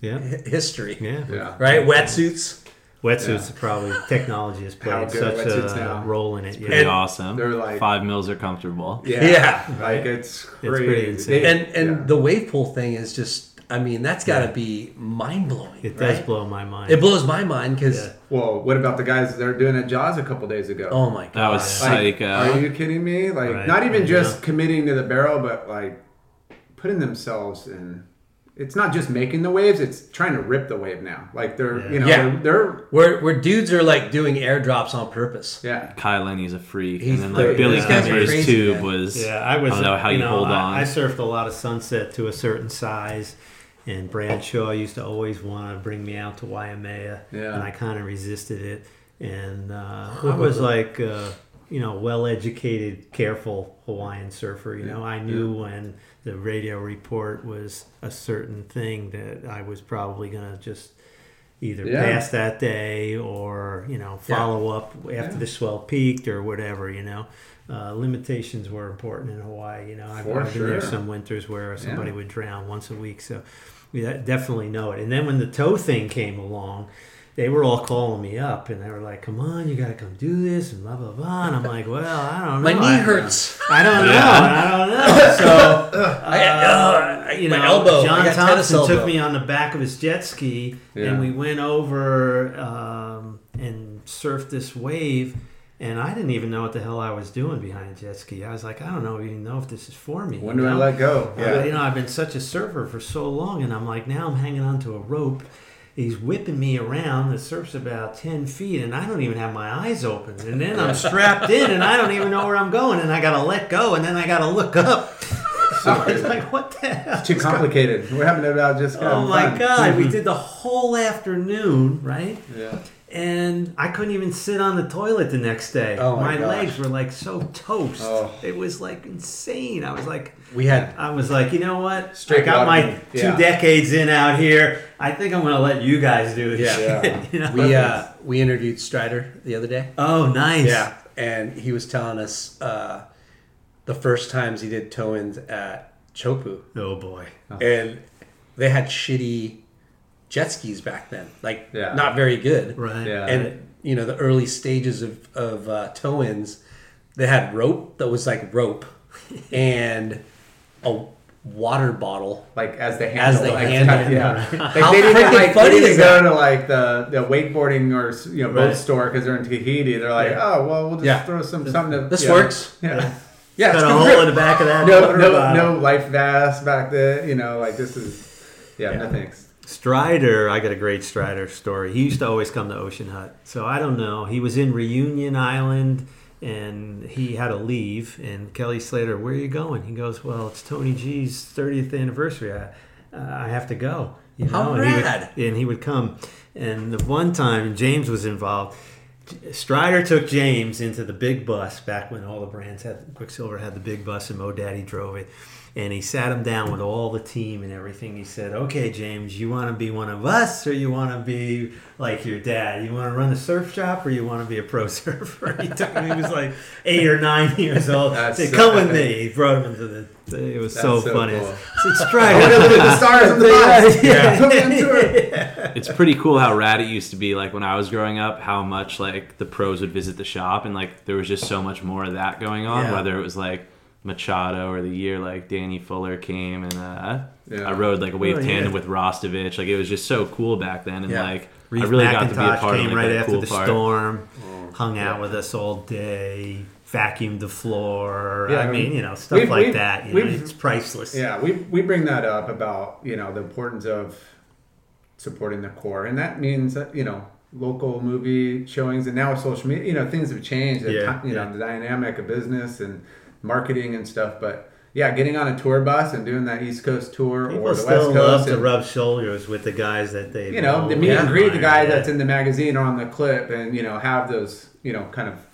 yeah, hi- history, yeah. Yeah. right? Wetsuits. Wetsuits are probably technology has How played such a now? role in it. Yeah. Pretty And awesome. they're like- Five mils are comfortable. Yeah. Yeah. Like it's crazy. pretty insane. And and yeah. the wave pool thing is just, I mean, that's got to be mind blowing. It does right? blow my mind. It blows my mind because, Yeah. well, what about the guys that are doing at Jaws a couple days ago? oh my god, That was Like, psycho. Are you kidding me? Like, Right. not even I just know. committing to the barrel, but like putting themselves in. It's not just making the waves; it's trying to rip the wave now. Like they're, Yeah. you know, Yeah. they're, they're where where dudes are like doing airdrops on purpose. yeah. Kai Lenny's a freak, He's and then like the- Billy these guys are Kemper's crazy, tube man. was. Yeah, I was. I don't know how you, know, hold I, on. I surfed a lot of sunset to a certain size, and Bradshaw used to always want to bring me out to Waimea, Yeah. and I kind of resisted it. And uh, I was like, uh, you know, well-educated, careful Hawaiian surfer. You know, I knew when the radio report was a certain thing that I was probably gonna just either Yeah. pass that day or you know Yeah. follow up after Yeah. the swell peaked or whatever you know uh, limitations were important in hawaii you know i've, For been there sure. some winters where somebody Yeah. would drown once a week so we definitely know it and then when the toe thing came along they were all calling me up and they were like come on you gotta come do this and blah blah blah and i'm like well i don't know My knee I- hurts. I don't know. I don't know. So, uh, you my know, elbow. I John got tennis Thompson took me on the back of his jet ski, Yeah. and we went over um, and surfed this wave. And I didn't even know what the hell I was doing behind a jet ski. I was like, I don't know, even know if this is for me. When do I let go? Yeah. you know, I've been such a surfer for so long, and I'm like, now I'm hanging onto a rope. He's whipping me around. The surf's about 10 feet, and I don't even have my eyes open. And then I'm strapped in, and I don't even know where I'm going, and I got to let go, and then I got to look up. So it's like, what the hell? It's Too complicated. We're having about just. Oh my fun. God. We mm-hmm. did the whole afternoon, right? Yeah. And I couldn't even sit on the toilet the next day. Oh my gosh. legs were like so toast. Oh. It was like insane. I was like, We had I was like, you know what? Straight I got my. Yeah. two decades in out here. I think I'm going to let you guys do this. Yeah. shit, you know? we uh, we interviewed Strider the other day. oh, nice. Yeah, and he was telling us uh, the first times he did toe ins at Chopu, Oh boy. and they had shitty jet skis back then, like Yeah. not very good. Right. Yeah. And you know the early stages of of uh, toe ins, they had rope that was like rope and a water bottle. like as the As handle, the like, handle. yeah. Like, How they didn't freaking like funny they didn't is go that? to like the, the wakeboarding or you know boat Right. store because they're in Tahiti. They're like, Yeah. oh well, we'll just Yeah. throw some something. To, This you know, works. Yeah. Yeah, Got it's a hole grip. in the back of that. No, water no, bottle. no life vest back then. You know, like this is. Yeah, Yeah. no thanks. Strider, I got a great Strider story. He used to always come to Ocean Hut. So I don't know. He was in Reunion Island and he had to leave. And Kelly Slater, where are you going? He goes, Well, it's Tony G's 30th anniversary. I, uh, I have to go. You How and, he would, rad. and he would come. And the one time James was involved, Strider took James into the big bus back when all the brands had Quiksilver had the big bus and Mo Daddy drove it. And he sat him down with all the team and everything. He said, "Okay, James, you want to be one of us, or you want to be like your dad? You want to run a surf shop, or you want to be a pro surfer?" He took him. He was like eight or nine years old. That's said, so "Come with me." He brought him into the. It was so, That's so funny. cool. I said, Look at the stars on the bus. Yeah. Put me it's pretty cool how rad it used to be like when I was growing up how much like the pros would visit the shop and like there was just so much more of that going on Yeah. whether it was like Machado or the year like Danny Fuller came and uh, Yeah. I rode like a wave Oh, yeah. tandem with Rastovich like it was just so cool back then and Yeah. like Reef I really got to be a McIntosh part came of like, right that after cool the part. storm, hung out with us all day, vacuumed the floor. Yeah, I I mean, mean, you know, stuff we've- like we've- that. You know, we've- it's priceless. Yeah, we, we bring that up about you know the importance of supporting the core, and that means that you know local movie showings, and now with social media, you know things have changed. The Yeah, ti- you yeah. know the dynamic of business and marketing and stuff, but. Yeah, getting on a tour bus and doing that East Coast tour People or the still West love Coast, to and, rub shoulders with the guys that they, you know, the meet and greet the guy that's in. the magazine or on the clip, and you know, have those, you know, kind of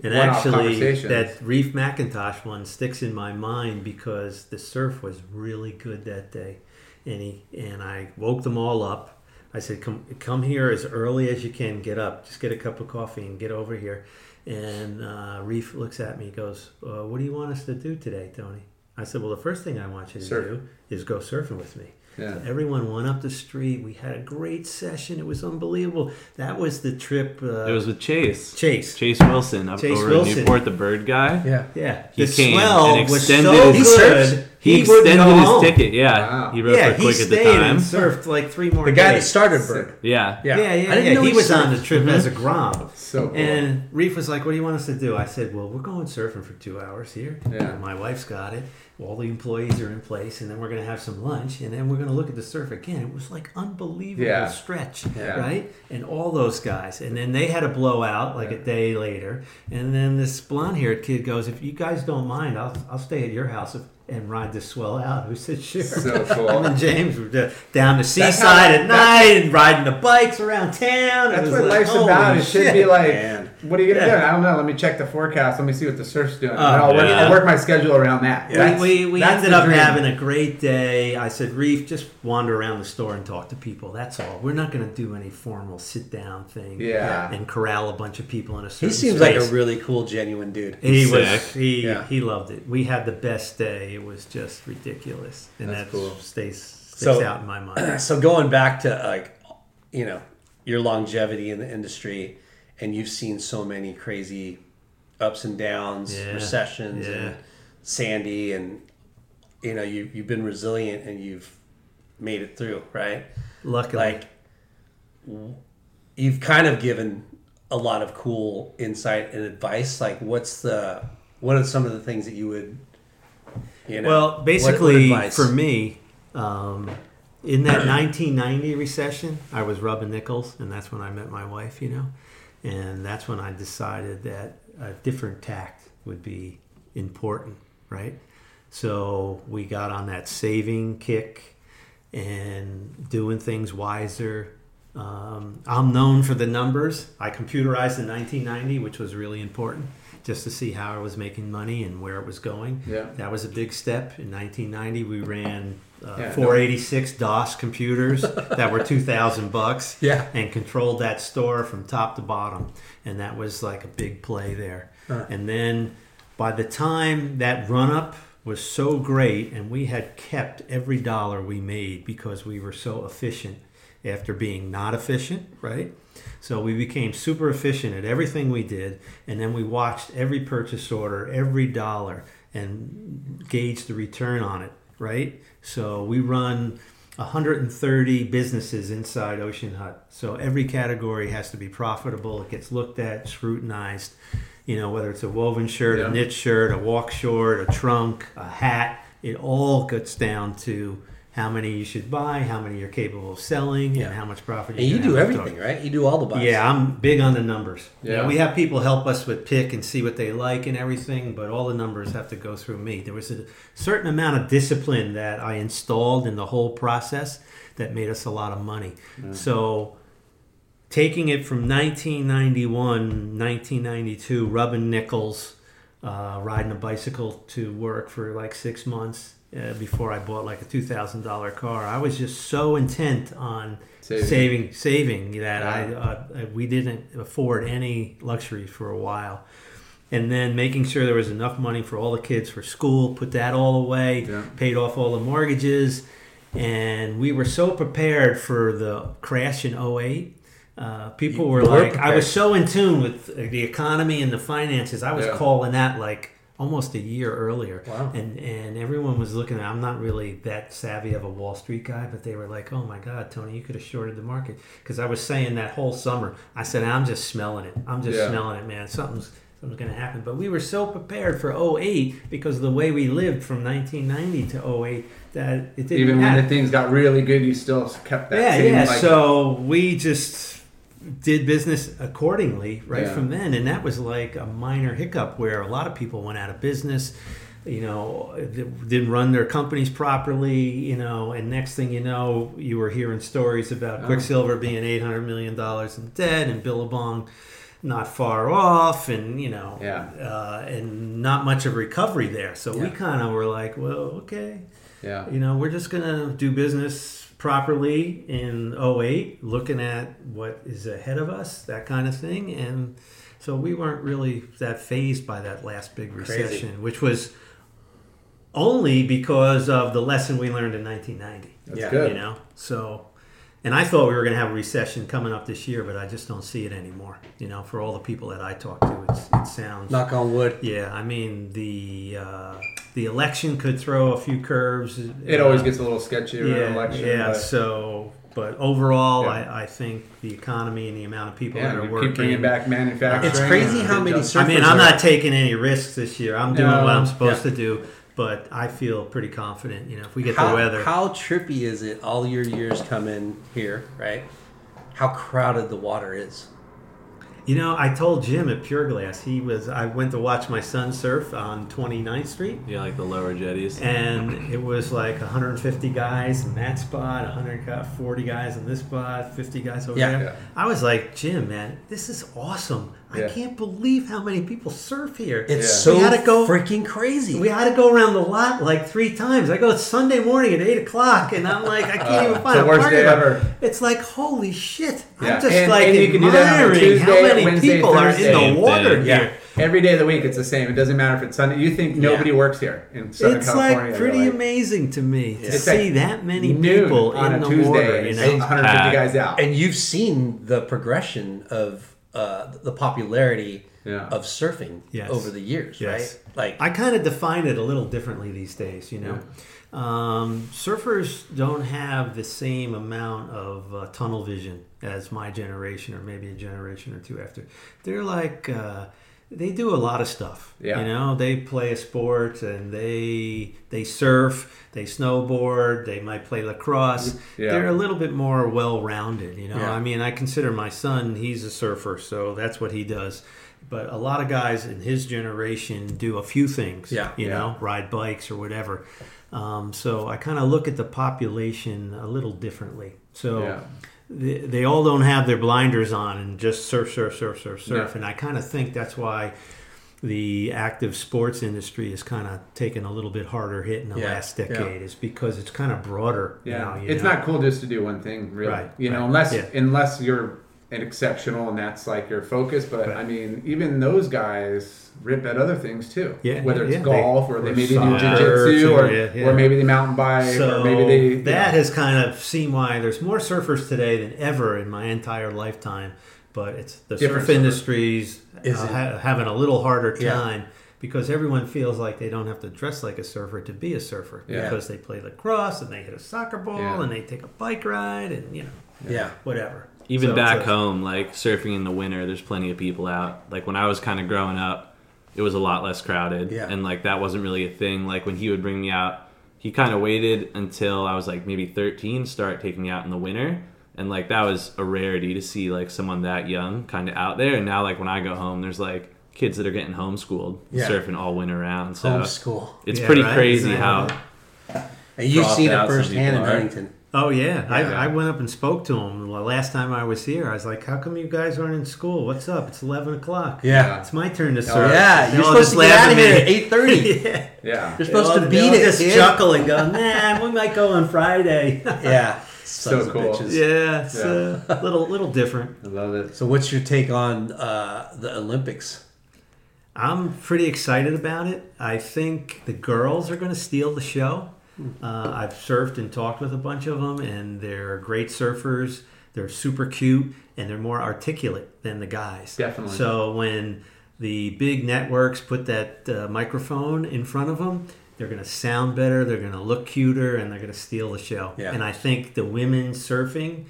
And actually, that Reef McIntosh one sticks in my mind because the surf was really good that day, and he and I woke them all up. I said, "Come, come here as early as you can. Get up, just get a cup of coffee and get over here." And uh, Reef looks at me, goes, uh, "What do you want us to do today, Tony?" I said, "Well, the first thing I want you to Surf. do is go surfing with me." Yeah. So everyone went up the street. We had a great session. It was unbelievable. That was the trip. Uh, It was with Chase. Chase. Chase Wilson up Chase over Wilson. in Newport, the bird guy. Yeah. Yeah, He the came swell and was extended so his- good. He, wouldn't extended his home. ticket. Yeah, Wow. he wrote Yeah, for quick at the stayed time. and surfed like three more The guy that started Berg. Yeah, Yeah. Yeah, yeah, I didn't yeah. know he he was surfed. on the trip mm-hmm. as a grom. So cool. And Reef was like, "What do you want us to do?" I said, "Well, we're going surfing for two hours here. Yeah. My wife's got it. All the employees are in place, and then we're going to have some lunch, and then we're going to look at the surf again." It was like unbelievable Yeah. stretch, Yeah. right? And all those guys, and then they had a blowout like a day later, and then this blonde-haired kid goes, "If you guys don't mind, I'll I'll stay at your house." And ride this swell out. Who said sure? So cool. And James were uh, down the seaside at night and riding the bikes around town. It That's what like, life's about. It should be like, man. What are you gonna Yeah. do? I don't know. Let me check the forecast. Let me see what the surf's doing. and Oh, I'll, work, yeah. I'll work my schedule around that. We- we we ended up dream. having a great day. I said, Reef, just wander around the store and talk to people. That's all. We're not going to do any formal sit down thing. Yeah. And corral a bunch of people in a certain He seems like a really cool, genuine dude. He Sick. was he Yeah. he loved it. We had the best day. It was just ridiculous, and That's that cool. stays sticks So- out in my mind. So going back to like, you know, your longevity in the industry, and you've seen so many crazy ups and downs, Yeah. recessions, Yeah. and Sandy, and you know, you you've been resilient and you've made it through, right? Luckily, Like, you've kind of given a lot of cool insight and advice. Like, what's the what are some of the things that you would, you know? Well, what- what basically, for me, um, in that 1990 recession, I was rubbing nickels, and that's when I met my wife, you know. And that's when I decided that a different tact would be important, right? So we got on that saving kick and doing things wiser. Um, I'm known for the numbers. I computerized in 1990, which was really important, just to see how I was making money and where it was going. Yeah. That was a big step. In 1990, we ran uh, Yeah, no- 486 DOS computers that were 2,000 bucks. Yeah. And controlled that store from top to bottom, and that was like a big play there. And then by the time that run up was so great, and we had kept every dollar we made because we were so efficient after being not efficient, right? So we became super efficient at everything we did, and then we watched every purchase order, every dollar, and gauged the return on it, right? So we run 130 businesses inside Ocean Hut. So every category has to be profitable. It gets looked at, scrutinized. You know, whether it's a woven shirt, Yeah. a knit shirt, a walk short, a trunk, a hat, it all gets down to how many you should buy, how many you're capable of selling, Yeah. and how much profit And you can do have everything, right? You do all the buys. yeah, I'm big on the numbers. Yeah, Yeah. we have people help us with pick and see what they like and everything, but all the numbers have to go through me. There was a certain amount of discipline that I installed in the whole process that made us a lot of money. So, taking it from 1991, 1992, rubbing nickels, uh, riding a bicycle to work for like six months uh, before I bought like a two thousand dollar car. I was just so intent on Saving. saving, saving, that Yeah. I uh, we didn't afford any luxuries for a while. And then making sure there was enough money for all the kids for school, put that all away, Yeah. paid off all the mortgages, and we were so prepared for the crash in 08. Uh, people were You were like, I was so in tune with the economy and the finances. I was Yeah. calling that like almost a year earlier. Wow. And and everyone was looking at I'm not really that savvy of a Wall Street guy, but they were like, "Oh my god, Tony, you could have shorted the market." Cuz I was saying that whole summer. I said, "I'm just smelling it. I'm just Yeah. smelling it, man. Something's something's going to happen." But we were so prepared for 08 because of the way we lived from 1990 to 08 that it didn't Even when matter. the things got really good, you still kept that Yeah, yeah. like so we just did business accordingly right Yeah. from then, and that was like a minor hiccup where a lot of people went out of business. You know, didn't run their companies properly. You know, and next thing you know, you were hearing stories about Oh. Quiksilver being eight hundred million dollars in debt, and Billabong not far off, and you know, Yeah. uh, and not much of recovery there. So we kind of were like, well, okay, yeah. you know, we're just going to do business properly in 08, looking at what is ahead of us, that kind of thing. And so we weren't really that phased by that last big recession, which was only because of the lesson we learned in 1990. That's Yeah, good. You know, so. And I thought we were going to have a recession coming up this year, but I just don't see it anymore. You know, for all the people that I talk to, it's, it sounds Knock on wood. yeah, I mean the uh, the election could throw a few curves. It always Uh, gets a little sketchy around yeah, election. Yeah, but, so but overall, Yeah. I, I think the economy and the amount of people yeah, that are we working. keep bringing back manufacturing. It's crazy how many I mean, I'm not taking any risks this year. I'm doing No, what I'm supposed yeah. to do, but I feel pretty confident. You know, if we get how, the weather, How trippy is it? All your years come in here, right? How crowded the water is. You know, I told Jim at Pure Glass, he was. I went to watch my son surf on 29th Street, Yeah, like the lower jetties. and it was like 150 guys in that spot, 140 guys in this spot, 50 guys over Yeah. there. Yeah. I was like, Jim, man, this is awesome. I Yeah. can't believe how many people surf here. It's Yeah. so We had to go- freaking crazy. we had to go around the lot like three times. I go it's Sunday morning at eight o'clock, and I'm like, I can't even Uh, find the a worst parking day ever. It's like, holy shit! Yeah. I'm just And- like and you can do that on admiring Tuesday, how many Wednesday, people are in the water thing. here. Every day of the week, it's the same. It doesn't matter if it's Sunday. You think nobody Yeah. works here in Southern It's California. like pretty like, amazing to me to It's see like that many people on in a the Tuesday. water. and You it's know, 150 Packed. guys out. and you've seen the progression of uh, the popularity Yeah. of surfing Yes. over the years, Yes. right? Like I kind of define it a little differently these days, you know. Um, surfers don't have the same amount of uh, tunnel vision as my generation, or maybe a generation or two after. They're like uh, they do a lot of stuff. Yeah. You know, they play a sport and they they surf, they snowboard, they might play lacrosse. Yeah. They're a little bit more well-rounded. You know, Yeah. I mean, I consider my son he's a surfer, so that's what he does. But a lot of guys in his generation do a few things. Yeah. You Yeah. know, ride bikes or whatever. Um, so I kind of look at the population a little differently. So. They, they all don't have their blinders on and just surf, surf, surf, surf, surf. Yeah. And I kind of think that's why the active sports industry has kind of taken a little bit harder hit in the Yeah. last decade. Is because it's kind of broader. Yeah, you it's know? not cool just to do one thing, really. Right, You know, unless Yeah. unless you're and exceptional and that's like your focus. But I mean, even those guys rip at other things too. Yeah, Whether it's yeah, golf they- or they maybe do jiu-jitsu or, yeah, yeah. or maybe they mountain bike So or maybe they that know. has kind of seen why there's more surfers today than ever in my entire lifetime. But it's the Different surf surfers. industry's Is uh, ha- having a little harder Yeah. time because everyone feels like they don't have to dress like a surfer to be a surfer Yeah. because they play lacrosse and they hit a soccer ball Yeah. and they take a bike ride and you know Yeah. whatever. Even So back home, like surfing in the winter, there's plenty of people out. Like when I was kind of growing up, it was a lot less crowded, Yeah. and like that wasn't really a thing. Like when he would bring me out, he kind of waited until I was like maybe 13, start taking me out in the winter, and like that was a rarity to see like someone that young kind of out there. And now like when I go home, there's like kids that are getting homeschooled, Yeah. surfing all winter round. So Homeschool. it's Yeah, pretty right, crazy exactly. how And you've seen it firsthand in people are. Huntington. Oh yeah, Yeah. I, I went up and spoke to him the last time I was here. I was like, "How come you guys aren't in school? What's up? It's eleven o'clock. Yeah. it's my turn to surf." Yeah, They you're supposed just to get out of at here at eight thirty. yeah. yeah. You're supposed They to all- beat they all it, Just kid. chuckle and go, "Nah, we might go on Friday." Yeah, Sons of cool. bitches. yeah, it's a little little different. I love it. So, what's your take on uh, the Olympics? I'm pretty excited about it. I think the girls are going to steal the show. Uh, I've surfed and talked with a bunch of them, and they're great surfers. They're super cute, and they're more articulate than the guys. Definitely. So when the big networks put that uh, microphone in front of them, they're going to sound better. They're going to look cuter, and they're going to steal the show. Yeah. And I think the women surfing.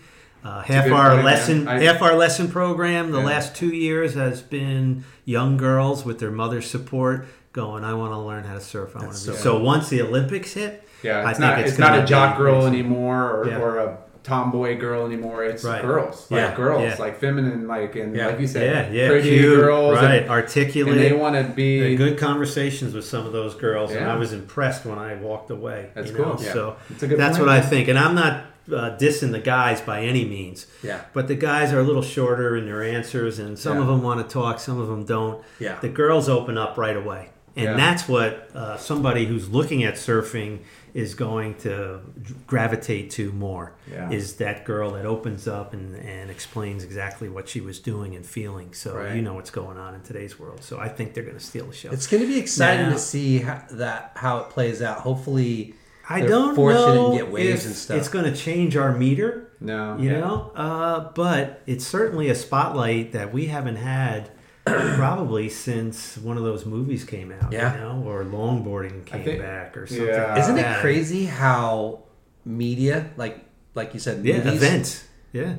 Uh, half our point, lesson, I- half our lesson program the Yeah. last two years has been young girls with their mother's support going. I want to learn how to surf. I want to. so So, once the Olympics hit, Yeah, it's not it's it's, not a jock girl crazy. anymore or, Yeah. or a tomboy girl anymore. It's Right. girls, Yeah. girls, Yeah. like feminine, like and Yeah. like you said, yeah, pretty cute, girls, right? and, Articulate. and they want to be. good conversations with some of those girls, and I was impressed when I walked away. That's you know? cool. Yeah. So It's a good that's point. what I think, and I'm not uh, dissing the guys by any means. Yeah. But the guys are a little shorter in their answers, and some Yeah. of them want to talk, some of them don't. Yeah. The girls open up right away. And Yeah. that's what uh, somebody who's looking at surfing is going to gravitate to more. Yeah. Is that girl that opens up and, and explains exactly what she was doing and feeling. So Right. you know what's going on in today's world. So I think they're going to steal the show. It's going to be exciting Now- to see how, that how it plays out. Hopefully, I don't know and get waves if it's going to change our meter. No, you yeah. know uh, but it's certainly a spotlight that we haven't had probably since one of those movies came out Yeah. you know or longboarding came think- back or something yeah. like Isn't it crazy how media, like like you said, yeah movies events yeah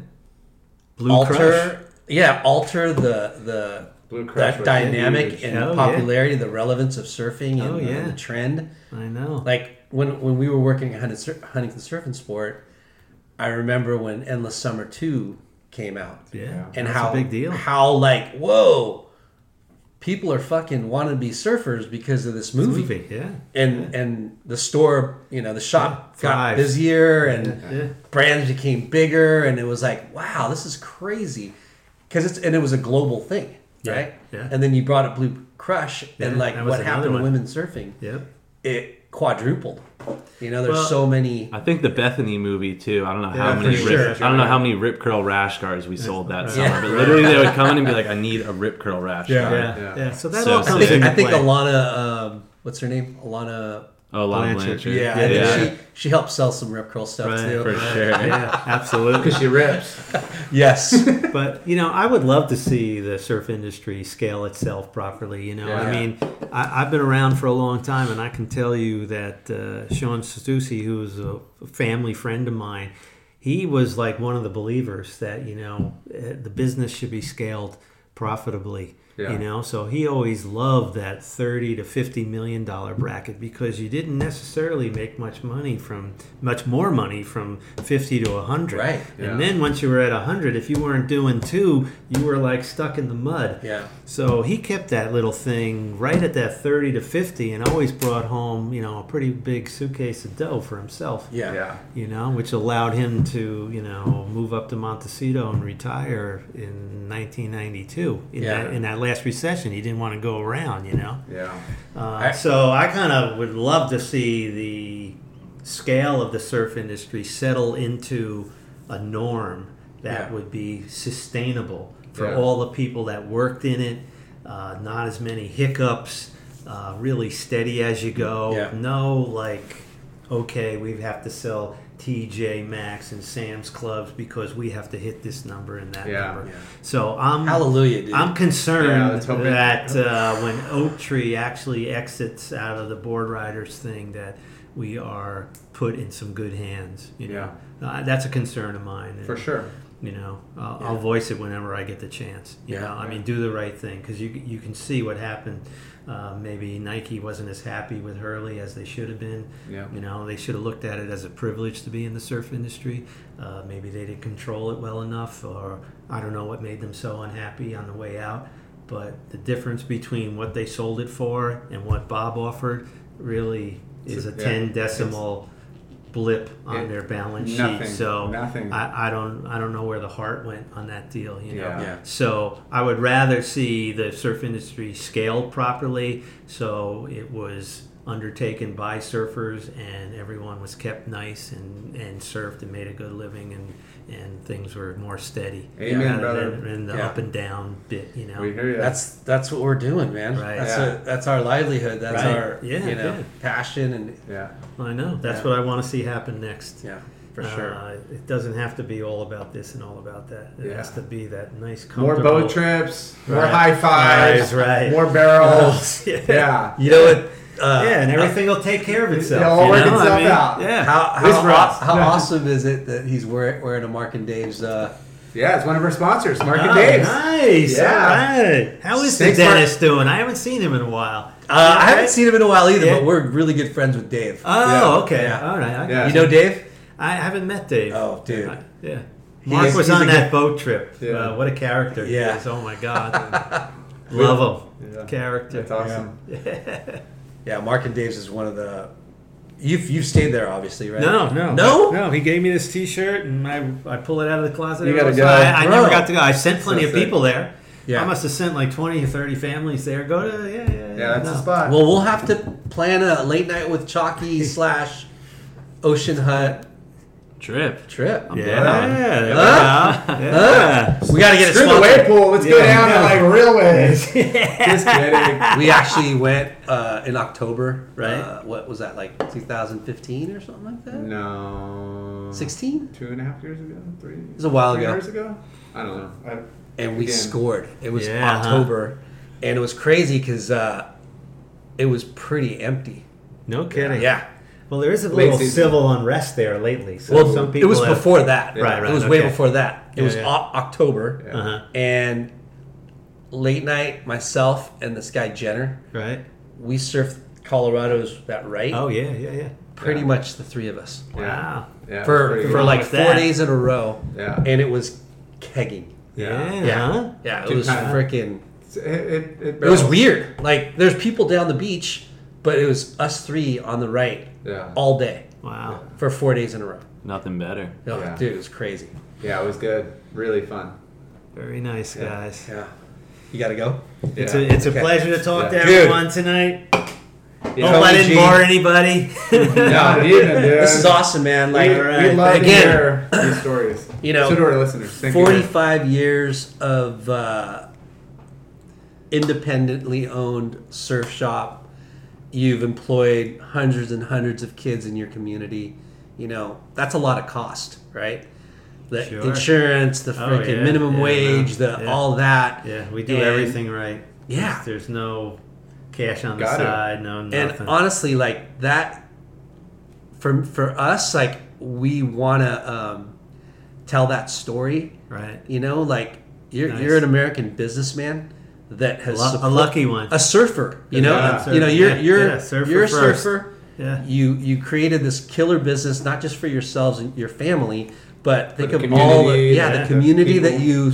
blue alter, crush yeah, alter the the Blue Crush that dynamic huge. and Oh, yeah. popularity, the relevance of surfing and, Oh, uh, yeah. the trend. i know Like when when we were working at Huntington, Sur- Huntington Surf and Sport, I remember when Endless Summer Two came out. yeah. And how a big deal. How like whoa, people are fucking wanting to be surfers because of this movie. movie yeah. And and the store, you know, the shop got Thrive. busier and yeah. Brands became bigger, and it was like, wow, this is crazy, because it's and it was a global thing, right? yeah. And then you brought up Blue Crush, Yeah, and like what happened to women surfing, yep. It quadrupled. You know, there's Well- so many. I think the Bethany movie too. I don't know how many for rip, sure. I don't know how many rip curl rash guards we sold that summer, Yeah. but literally they would come in and be like, "I need a rip curl rash Yeah. guard." yeah Yeah. yeah, so that So all I comes sick. think, into I think play. Alana, um, what's her name? Alana. Oh, Lon Blanchard. Blanchard. Yeah, I yeah, think she she helped sell some rip curl stuff Right, too. for sure. yeah absolutely because she rips. Yes. But you know, I would love to see the surf industry scale itself properly. You know, I mean, I, I've been around for a long time, and I can tell you that uh, Sean Susi, who's a family friend of mine, he was like one of the believers that you know eh, the business should be scaled profitably. Yeah. You know, so he always loved that thirty to fifty million dollar bracket because you didn't necessarily make much money from much more money from fifty to hundred. Right. Yeah. And then once you were at 100, if you weren't doing two, you were like stuck in the mud. yeah. So he kept that little thing right at that 30 to 50 and always brought home, you know, a pretty big suitcase of dough for himself. Yeah. Yeah, You know, which allowed him to, you know, move up to Montecito and retire in 1992. In, Yeah. that, in that last recession, he didn't want to go around, you know. yeah. Uh, so I kind of would love to see the scale of the surf industry settle into a norm that Yeah. would be sustainable for Yeah. all the people that worked in it. Uh, not as many hiccups. Uh, really steady as you go. Yeah. No, like, okay, we have to sell TJ Maxx and Sam's Clubs because we have to hit this number and that Yeah. number. Yeah. So I'm Hallelujah, dude. I'm concerned it- that uh, when Oaktree actually exits out of the Boardriders thing, that we are put in some good hands. You know, uh, that's a concern of mine. For sure. You know, I'll, I'll voice it whenever I get the chance. You Yeah. know, I mean, do the right thing because you you can see what happened. Uh, maybe Nike wasn't as happy with Hurley as they should have been. Yeah. You know, they should have looked at it as a privilege to be in the surf industry. Uh, maybe they didn't control it well enough, or I don't know what made them so unhappy on the way out. But the difference between what they sold it for and what Bob offered really is a Yeah. 10 decimal blip on It- their balance sheet. So nothing. I, I don't I don't know where the heart went on that deal. You know. Yeah. Yeah. So I would rather see the surf industry scaled properly, so it was undertaken by surfers and everyone was kept nice and, and surfed and made a good living and, and things were more steady. Amen, rather brother. Than, than the Yeah. up and down bit, you know. We hear you. That's that's what we're doing, man. Right. That's Yeah. a, that's our livelihood. That's Right. our Yeah, you know good. passion and yeah. I know. That's Yeah. what I want to see happen next. yeah, for sure. Uh, it doesn't have to be all about this and all about that. It Yeah. has to be that nice, More boat trips, more high fives, Right, right. more barrels. yeah. yeah. You know what? Uh, yeah, and everything will take care of itself. It'll all you work itself I mean, out. Yeah. How This how, Ross. how No. awesome is it that he's wearing, wearing a Mark and Dave's? Uh, Yeah, it's one of our sponsors, Mark and Oh, Dave's. Nice. Yeah. All right. How is Thanks, the dentist doing? I haven't seen him in a while. uh, I haven't seen him in a while either, Yeah. but we're really good friends with Dave. Oh, Yeah. okay. Yeah. All right. I, Yeah. you know Dave? I haven't met Dave. Oh, dude. I- yeah. Mark is- was he's on that good- boat trip. Yeah. Uh, what a character Yeah. he is. Oh, my God. Love him. Yeah. Character. That's awesome. Yeah, yeah, Mark and Dave's is one of the. You've you've stayed there, obviously, right? No, no, No? no. He gave me this T-shirt, and I, I pull it out of the closet. You gotta once in a go. I, I never got to go. I sent plenty So of people there. Yeah. I must have sent like twenty or thirty families there. Go to yeah, yeah, yeah. Yeah, that's no. the spot. Well, we'll have to plan a late night with Chalky slash Ocean Hut Trip. trip. Yeah, Yeah. there we Huh? yeah. We got to get a Screw the wave pool. Let's go Yeah. down to like real waves. Just kidding. We actually went uh, in October. Right. Uh, what was that like 2015 or something like that? No. 16. Two and a half years ago? Three? It was a while ago. years ago? I don't know. I, and we Again. scored. It was Yeah, huh? October, and it was crazy because uh, it was pretty empty. No kidding. Yeah. Well, there is a Late little season. civil unrest there lately. So Well, some it was have- before that. Right, right, It was way before that. It Yeah, was yeah. O- October, Uh-huh. and late night, myself and this guy Jenner, Right. we surfed Colorado's that right. Oh yeah, yeah, yeah. pretty Yeah. much the three of us Yeah. Wow. Yeah, for for good. like four that. days in a row, Yeah. and it was kegging. Yeah. Yeah. Huh? Yeah, it Dude, was freaking. It, it, it, It was weird. Like there's people down the beach, but it was us three on the right Yeah. all day Wow. for four days in a row. Nothing better. Oh, Yeah. Dude, it was crazy. Yeah, it was good. Really fun. Very nice, Yeah. guys. Yeah. You gotta go. It's a it's a Okay. pleasure to talk Yeah. to Dude. everyone tonight. Yeah. Hope I Tony didn't G. bore anybody. Not even, dude. This is awesome, man. We, Like we Alright. love to Again. hear these stories. You know, so do our listeners. Thank you. 45 years of uh, independently owned surf shop. You've employed hundreds and hundreds of kids in your community. You know, that's a lot of cost, right? The Sure. insurance, the Oh, yeah, minimum yeah, wage, the yeah. all that. yeah, we do And- everything right. Yeah. There's, there's no cash on the Got it. side. No nothing. And honestly, like that, for for us, like we want to um, tell that story. right. You know, like you're Nice. you're an American businessman that has Lu- a support- lucky one. a surfer. You know, Yeah. you know, you're Yeah, you're yeah, surfer you're a first. surfer. Yeah. You you created this killer business not just for yourselves and your family, but think the of all the community, yeah, the- the the community that you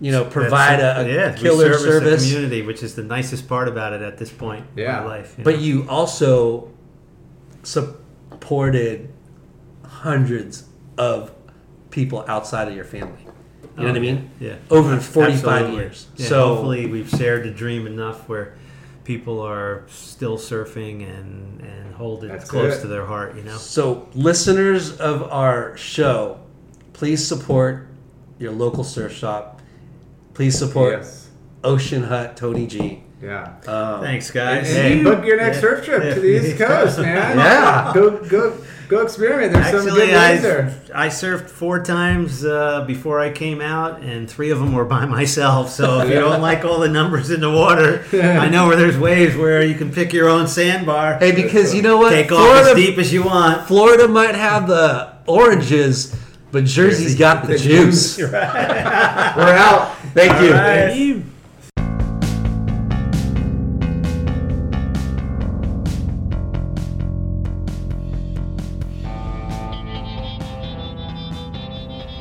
you know provide a, a yeah, killer service service. the community, which is the nicest part about it at this point Yeah. in my life. But know? you also supported hundreds of people outside of your family. You know Oh, what I oh, mean? Yeah. Over 45 Absolutely. years. Yeah, so hopefully we've shared the dream enough where people are still surfing and and hold it close it. to their heart. You know. so listeners of our show, please support your local surf shop. Please support Yes. Ocean Hut Tony G. Yeah. Um, Thanks, And, guys. and book your next Yeah. surf trip to the East Coast, man. Yeah. Go go go experiment. There's some Actually, good I, ways there. I surfed four times uh, before I came out, and three of them were by myself. So if you don't like all the numbers in the water, I know where there's waves where you can pick your own sandbar, Hey, because you know what? take off as Florida, deep as you want. Florida might have the oranges, but Jersey's got the juice. We're out. Thank you. All right.